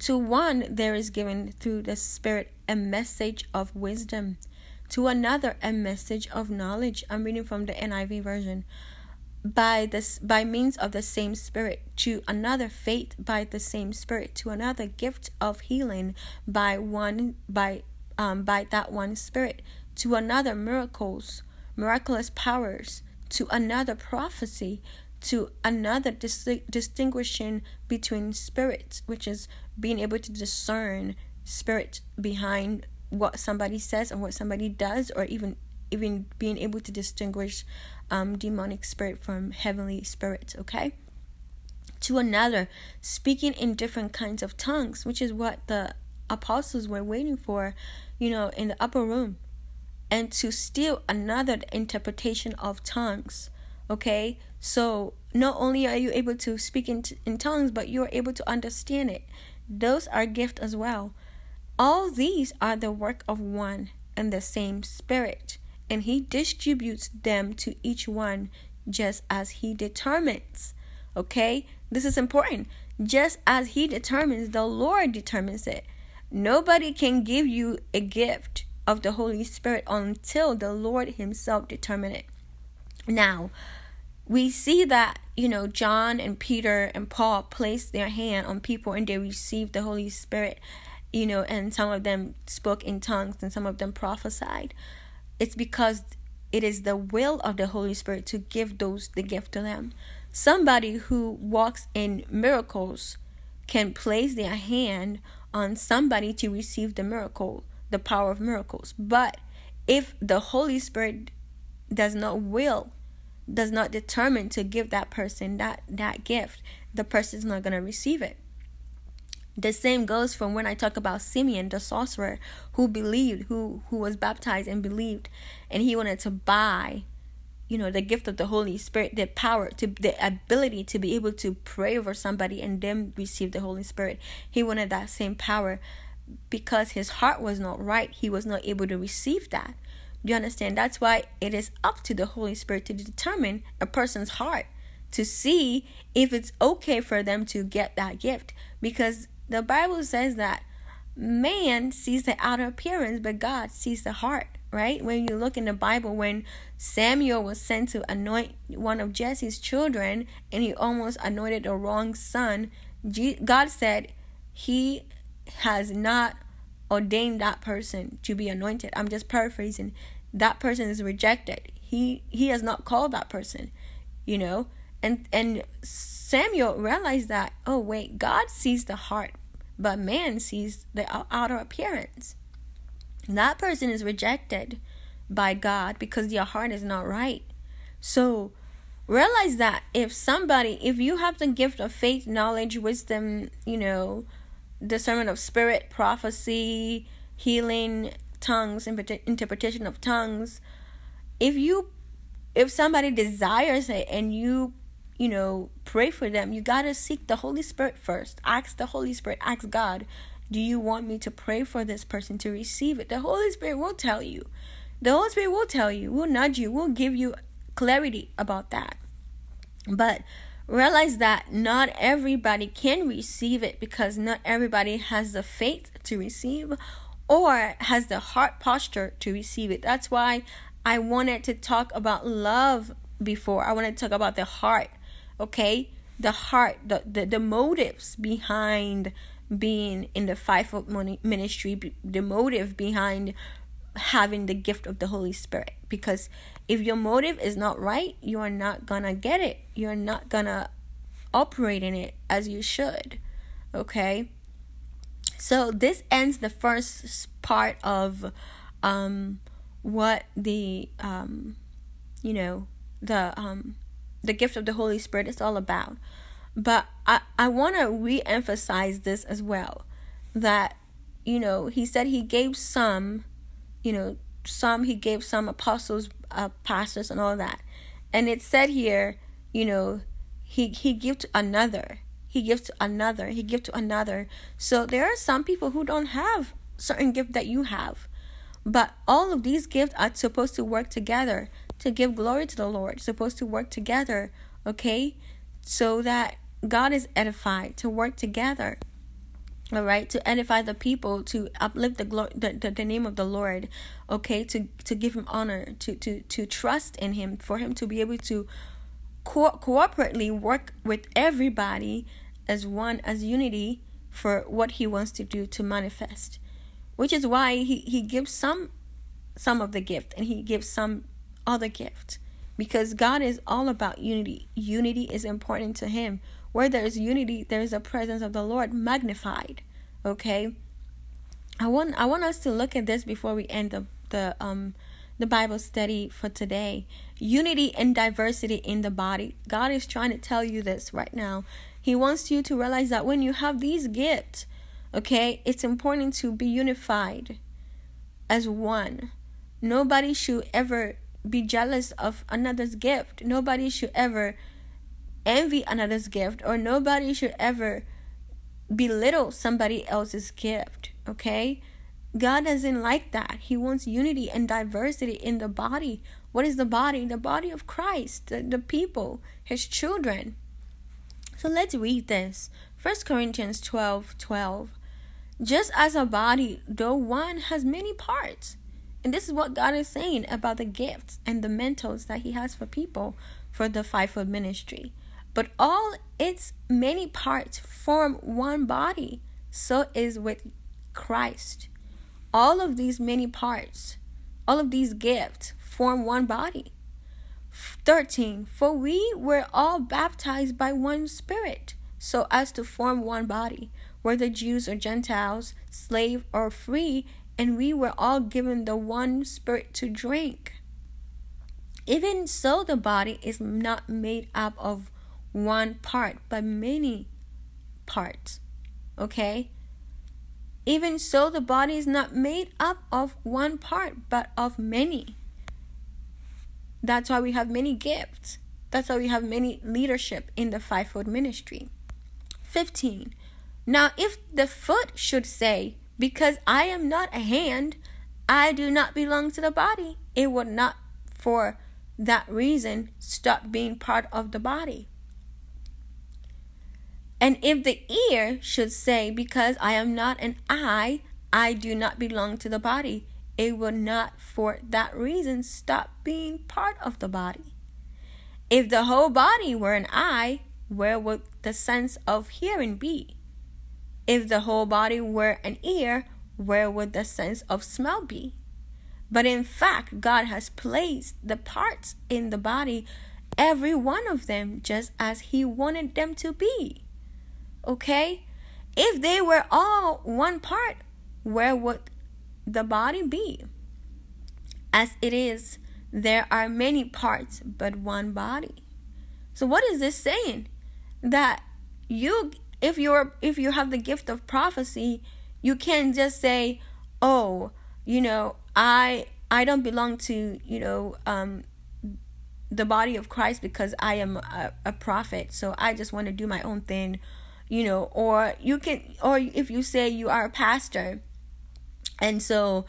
To one, there is given through the Spirit a message of wisdom. To another, a message of knowledge. I'm reading from the NIV version. By this, by means of the same Spirit. To another, faith by the same Spirit. To another, gift of healing by one by um, by that one Spirit. To another, miracles, miraculous powers to another prophecy, to another dis- distinguishing between spirits, which is being able to discern spirit behind what somebody says or what somebody does, or even even being able to distinguish um, demonic spirit from heavenly spirit. Okay. To another, speaking in different kinds of tongues, which is what the apostles were waiting for, you know, in the upper room and to still another interpretation of tongues. Okay, so not only are you able to speak in, t- in tongues, but you're able to understand it. Those are gifts as well. All these are the work of one and the same Spirit, and He distributes them to each one just as He determines. Okay, this is important. Just as He determines, the Lord determines it. Nobody can give you a gift of the Holy Spirit until the Lord Himself determine it. Now, we see that, you know, John and Peter and Paul placed their hand on people and they received the Holy Spirit, you know, and some of them spoke in tongues and some of them prophesied. It's because it is the will of the Holy Spirit to give those the gift to them. Somebody who walks in miracles can place their hand on somebody to receive the miracle the power of miracles. But if the Holy Spirit does not will, does not determine to give that person that that gift, the person is not going to receive it. The same goes from when I talk about Simeon, the sorcerer, who believed, who who was baptized and believed, and he wanted to buy, you know, the gift of the Holy Spirit, the power, to the ability to be able to pray over somebody and then receive the Holy Spirit. He wanted that same power because his heart was not right, he was not able to receive that. Do you understand? That's why it is up to the Holy Spirit to determine a person's heart to see if it's okay for them to get that gift. Because the Bible says that man sees the outer appearance, but God sees the heart, right? When you look in the Bible, when Samuel was sent to anoint one of Jesse's children and he almost anointed the wrong son, God said, He has not ordained that person to be anointed. I'm just paraphrasing. That person is rejected. He he has not called that person, you know. And and Samuel realized that oh wait, God sees the heart, but man sees the outer appearance. That person is rejected by God because your heart is not right. So realize that if somebody, if you have the gift of faith, knowledge, wisdom, you know, discernment of spirit, prophecy, healing, tongues, interpretation of tongues. If you if somebody desires it and you you know pray for them, you got to seek the Holy Spirit first. Ask the Holy Spirit, ask God, do you want me to pray for this person to receive it? The Holy Spirit will tell you. The Holy Spirit will tell you, will nudge you, will give you clarity about that. But realize that not everybody can receive it because not everybody has the faith to receive or has the heart posture to receive it. That's why I wanted to talk about love before. I wanted to talk about the heart, okay? The heart, the, the, the motives behind being in the fivefold ministry, the motive behind having the gift of the Holy Spirit. Because if your motive is not right, you are not gonna get it. You're not gonna operate in it as you should. Okay? So this ends the first part of um what the um you know the um the gift of the Holy Spirit is all about. But I, I want to re emphasize this as well that you know, he said he gave some, you know, some he gave some apostles, uh, pastors, and all that. And it said here, you know, he he gave to another. He gives to another. He gives to another. So there are some people who don't have certain gift that you have. But all of these gifts are supposed to work together to give glory to the Lord, supposed to work together, okay? So that God is edified, to work together. All right, to edify the people, to uplift the glory, the, the, the name of the Lord, okay, to to give him honor, to to to trust in him, for him to be able to co- cooperatively work with everybody as one, as unity for what he wants to do to manifest which is why he, he gives some some of the gift and he gives some other gift because God is all about unity. Unity is important to him. Where there is unity, there is a presence of the Lord magnified. Okay? I want I want us to look at this before we end the the um the Bible study for today. Unity and diversity in the body. God is trying to tell you this right now. He wants you to realize that when you have these gifts, Okay? It's important to be unified as one. Nobody should ever be jealous of another's gift. Nobody should ever envy another's gift, or nobody should ever belittle somebody else's gift. Okay? God doesn't like that. He wants unity and diversity in the body. What is the body? The body of Christ, the, the people, his children. So let's read this. 1 Corinthians 12 12. Just as a body, though one has many parts. And this is what God is saying about the gifts and the mentors that He has for people for the fivefold ministry. But all its many parts form one body. So is with Christ. All of these many parts, all of these gifts form one body. 13. For we were all baptized by one Spirit, so as to form one body whether Jews or Gentiles, slave or free, and we were all given the one spirit to drink. Even so, the body is not made up of one part, but many parts. Okay? Even so, the body is not made up of one part, but of many. That's why we have many gifts. That's why we have many leadership in the fivefold ministry. 15. Now, if the foot should say, Because I am not a hand, I do not belong to the body, it would not for that reason stop being part of the body. And if the ear should say, Because I am not an eye, I do not belong to the body, it would not for that reason stop being part of the body. If the whole body were an eye, where would the sense of hearing be? If the whole body were an ear, where would the sense of smell be? But in fact, God has placed the parts in the body, every one of them, just as He wanted them to be. Okay? If they were all one part, where would the body be? As it is, there are many parts, but one body. So, what is this saying? That you if you're if you have the gift of prophecy you can't just say oh you know i i don't belong to you know um the body of christ because i am a, a prophet so i just want to do my own thing you know or you can or if you say you are a pastor and so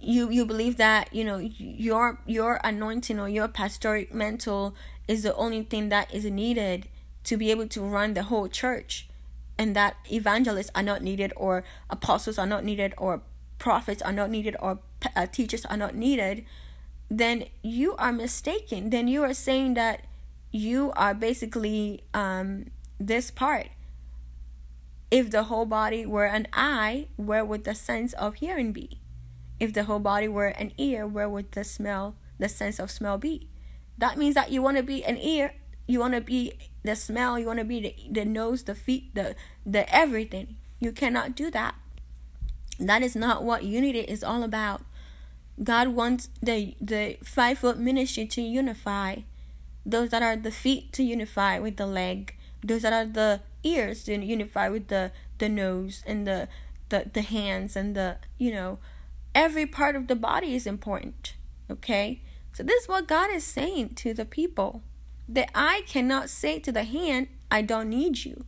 you you believe that you know your your anointing or your pastoral mantle is the only thing that is needed to be able to run the whole church and that evangelists are not needed or apostles are not needed or prophets are not needed or uh, teachers are not needed then you are mistaken. Then you are saying that you are basically um, this part if the whole body were an eye where would the sense of hearing be? If the whole body were an ear where would the smell the sense of smell be? That means that you want to be an ear you want to be the smell you want to be the, the nose the feet the the everything. You cannot do that. That is not what unity is all about. God wants the the fivefold ministry to unify. Those that are the feet to unify with the leg. Those that are the ears to unify with the the nose and the the the hands and the you know every part of the body is important okay? So this is what god is saying to the people. That i cannot say to the hand i don't need you.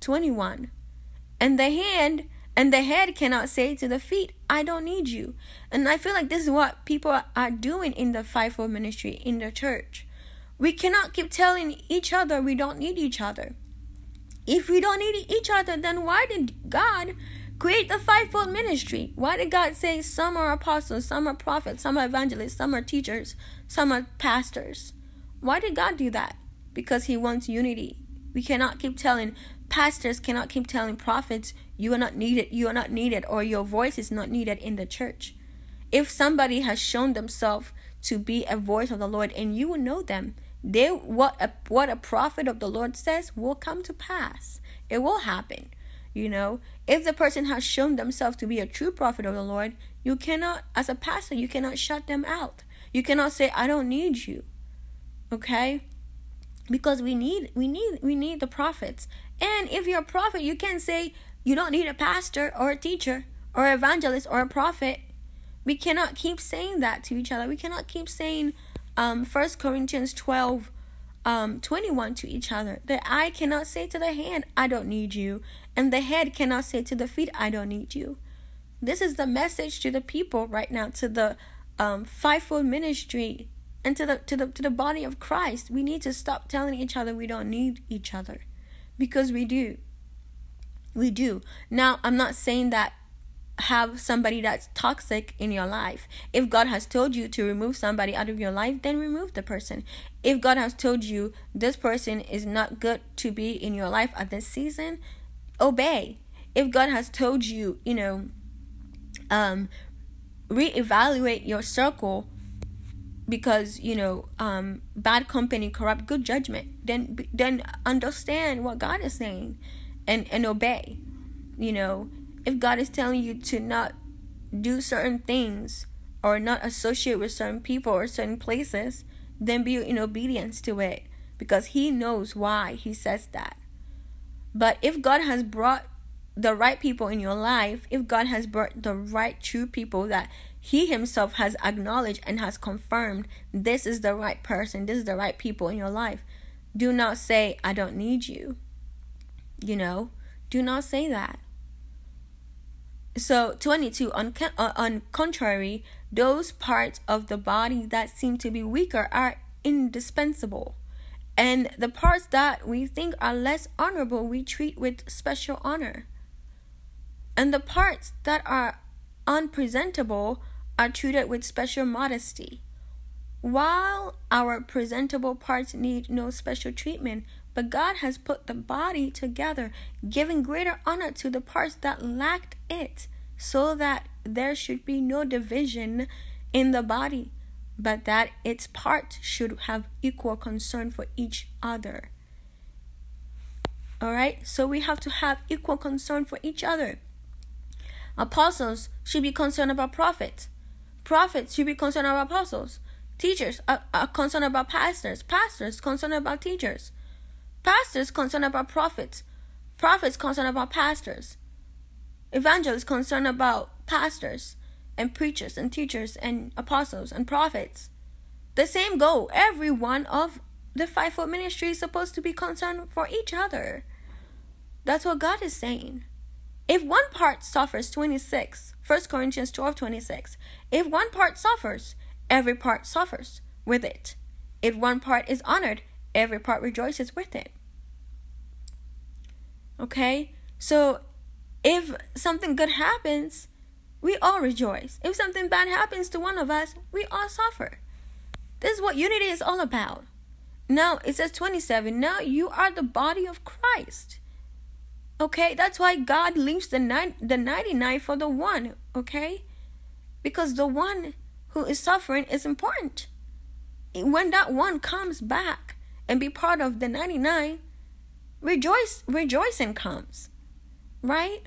21 and the hand and the head cannot say to the feet i don't need you. And i feel like this is what people are doing in the fivefold ministry in the church. We cannot keep telling each other we don't need each other if we don't need each other then why did god Create the fivefold ministry. Why did God say some are apostles, some are prophets, some are evangelists, some are teachers, some are pastors? Why did God do that? Because He wants unity. We cannot keep telling pastors cannot keep telling prophets you are not needed, you are not needed, or your voice is not needed in the church. If somebody has shown themselves to be a voice of the Lord and you will know them, they what a what a prophet of the Lord says will come to pass. It will happen. You know, if the person has shown themselves to be a true prophet of the Lord, you cannot, as a pastor, you cannot shut them out. You cannot say, I don't need you. Okay? Because we need we need we need the prophets. And if you're a prophet, you can't say you don't need a pastor or a teacher or evangelist or a prophet. We cannot keep saying that to each other. We cannot keep saying um 1 Corinthians 12 um 21 to each other. The eye cannot say to the hand, I don't need you, and the head cannot say to the feet, I don't need you. This is the message to the people right now, to the um, fivefold ministry and to the to the to the body of Christ. We need to stop telling each other we don't need each other. Because we do. We do. Now I'm not saying that have somebody that's toxic in your life. If God has told you to remove somebody out of your life, then remove the person. If God has told you this person is not good to be in your life at this season, obey. If God has told you, you know, um, reevaluate your circle because you know um, bad company corrupt good judgment then then understand what god is saying and and obey you know if God is telling you to not do certain things or not associate with certain people or certain places, then be in obedience to it because He knows why He says that. But if God has brought the right people in your life, if God has brought the right true people that He Himself has acknowledged and has confirmed this is the right person, this is the right people in your life, do not say, I don't need you. You know, do not say that. So 22 on uh, on contrary, those parts of the body that seem to be weaker are indispensable. And the parts that we think are less honorable we treat with special honor. And the parts that are unpresentable are treated with special modesty. While our presentable parts need no special treatment, but God has put the body together, giving greater honor to the parts that lacked it, so that there should be no division in the body, but that its parts should have equal concern for each other. All right, so we have to have equal concern for each other. Apostles should be concerned about prophets. Prophets should be concerned about apostles. Teachers are, are concerned about pastors. Pastors concerned about teachers. Pastors concerned about prophets. Prophets concerned about pastors. Evangelists concerned about pastors and preachers and teachers and apostles and prophets. The same goal. Every one of the fivefold ministry is supposed to be concerned for each other. That's what God is saying. If one part suffers, 26, 1 Corinthians 12 26, if one part suffers, every part suffers with it. If one part is honored, every part rejoices with it. Okay? So if something good happens, we all rejoice. If something bad happens to one of us, we all suffer. This is what unity is all about. Now, it says 27. Now you are the body of Christ. Okay? That's why God leaves the, nine, the 99 for the one. Okay? Because the one who is suffering is important. When that one comes back and be part of the 99, rejoice rejoicing comes right?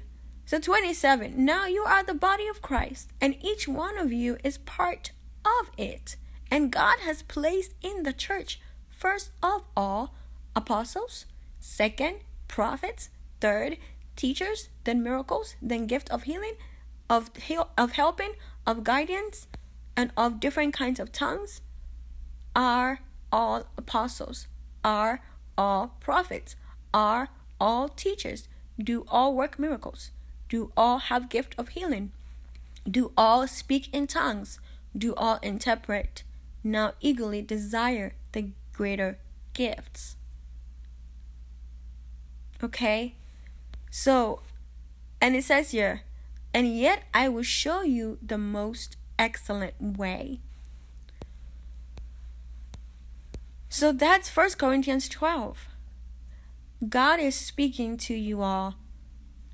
So 27 now you are the body of christ and each one of you is part of it. And god has placed in the church first of all apostles second prophets third teachers, then miracles, then gift of healing, of heal, of helping, of guidance, and of different kinds of tongues are all apostles, are all prophets, are all teachers, do all work miracles, do all have gift of healing, do all speak in tongues, do all interpret. Now eagerly desire the greater gifts. Okay? So, and it says here, and yet I will show you the most excellent way. So that's First Corinthians 12. God is speaking to you all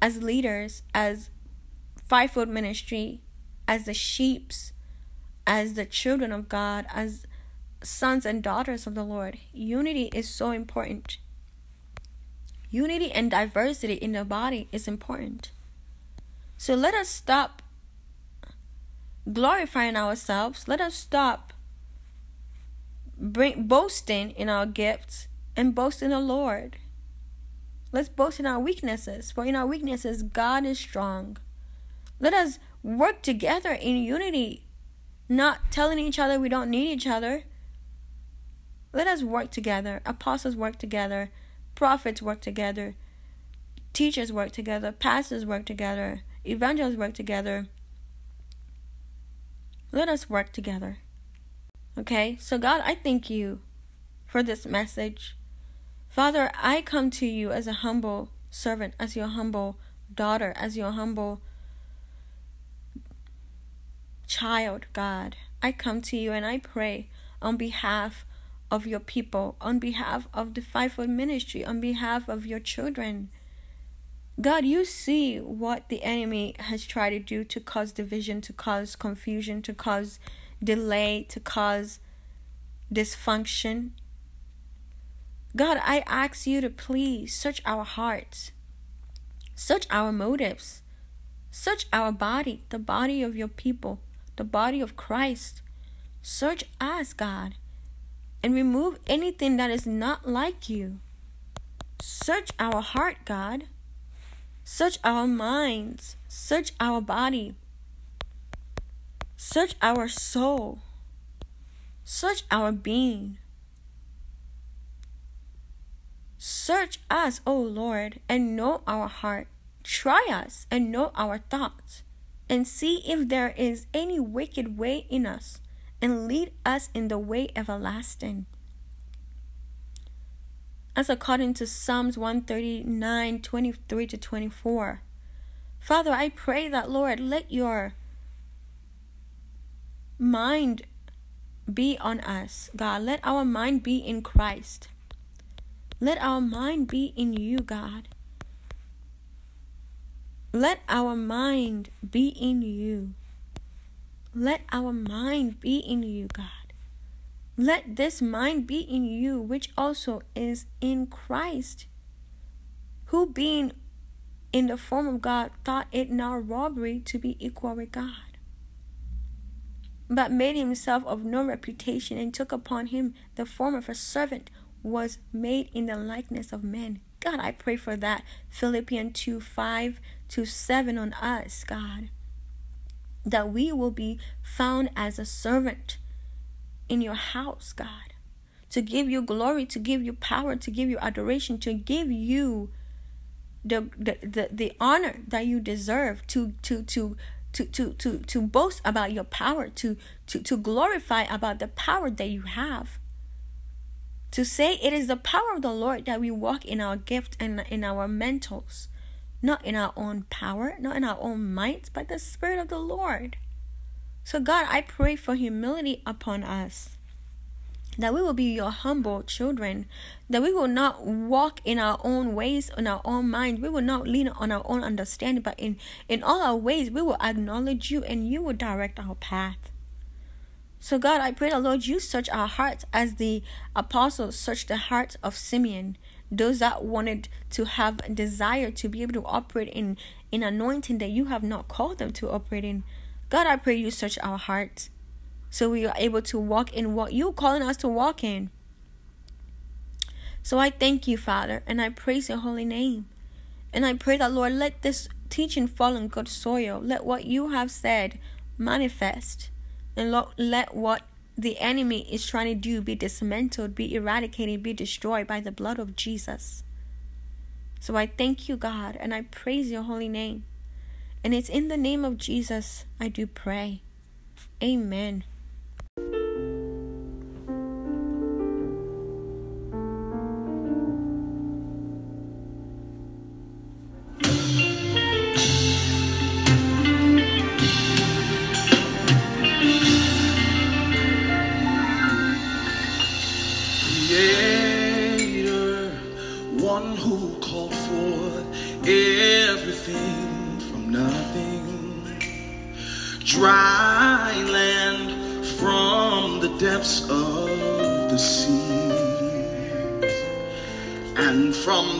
as leaders, as fivefold ministry, as the sheeps, as the children of God, as sons and daughters of the Lord. Unity is so important. Unity and diversity in the body is important. So let us stop glorifying ourselves. Let us stop bring, boasting in our gifts and boast in the Lord. Let's boast in our weaknesses, for in our weaknesses, God is strong. Let us work together in unity, not telling each other we don't need each other. Let us work together. Apostles work together. Prophets work together. Teachers work together. Pastors work together. Evangelists work together. Let us work together. Okay? So, God, I thank you for this message. Father, I come to you as a humble servant, as your humble daughter, as your humble child, God. I come to you and I pray on behalf of your people, on behalf of the fivefold ministry, on behalf of your children. God, you see what the enemy has tried to do to cause division, to cause confusion, to cause delay, to cause dysfunction. God, I ask you to please search our hearts, search our motives, search our body, the body of your people, the body of Christ. Search us, God, and remove anything that is not like you. Search our heart, God. Search our minds. Search our body. Search our soul. Search our being. Search us, O Lord, and know our heart. Try us and know our thoughts, and see if there is any wicked way in us, and lead us in the way everlasting as according to Psalms 139 23 to 24. Father, I pray that, Lord, let your mind be on us, God. Let our mind be in Christ. Let our mind be in you, God. Let our mind be in you. Let our mind be in you, God. Let this mind be in you, which also is in Christ, who being in the form of God thought it not robbery to be equal with God, but made himself of no reputation and took upon him the form of a servant, was made in the likeness of men. God, I pray for that. Philippians 2 5 to 7 on us, God. That we will be found as a servant in your house, God. To give you glory, to give you power, to give you adoration, to give you the the, the, the honor that you deserve, to to to to, to, to, to boast about your power, to, to, to glorify about the power that you have. To say it is the power of the Lord that we walk in our gift and in our mentals, not in our own power, not in our own might, but the Spirit of the Lord. So, God, I pray for humility upon us. That we will be your humble children. That we will not walk in our own ways, in our own minds. We will not lean on our own understanding, but in, in all our ways, we will acknowledge you and you will direct our path. So, God, I pray the Lord, you search our hearts as the apostles searched the heart of Simeon. Those that wanted to have a desire to be able to operate in, in anointing that you have not called them to operate in. God, I pray you search our hearts so we are able to walk in what you're calling us to walk in. So I thank you, Father, and I praise your holy name. And I pray that, Lord, let this teaching fall on good soil. Let what you have said manifest. And let what the enemy is trying to do be dismantled, be eradicated, be destroyed by the blood of Jesus. So I thank you, God, and I praise your holy name. And it's in the name of Jesus I do pray. Amen.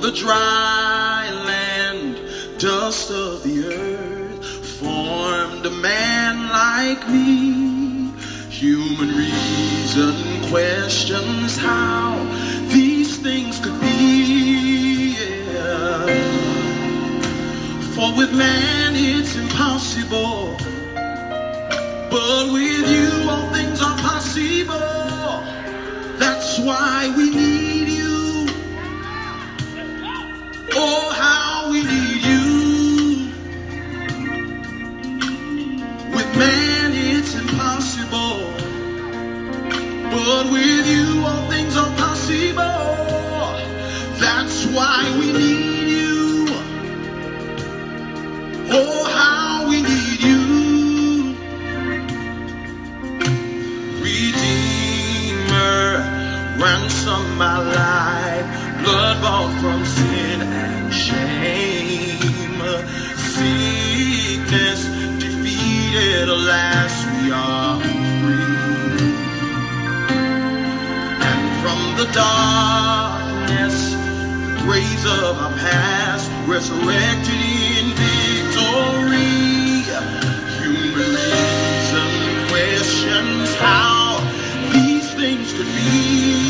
The dry land dust of the earth formed a man like me human reason questions how these things could be for with man it's impossible but with you, all things are possible. That's why we need Oh, how we need you. With man, it's impossible. But with you, all things are possible. The darkness, the graves of our past, resurrected in victory. Human reason questions how these things could be.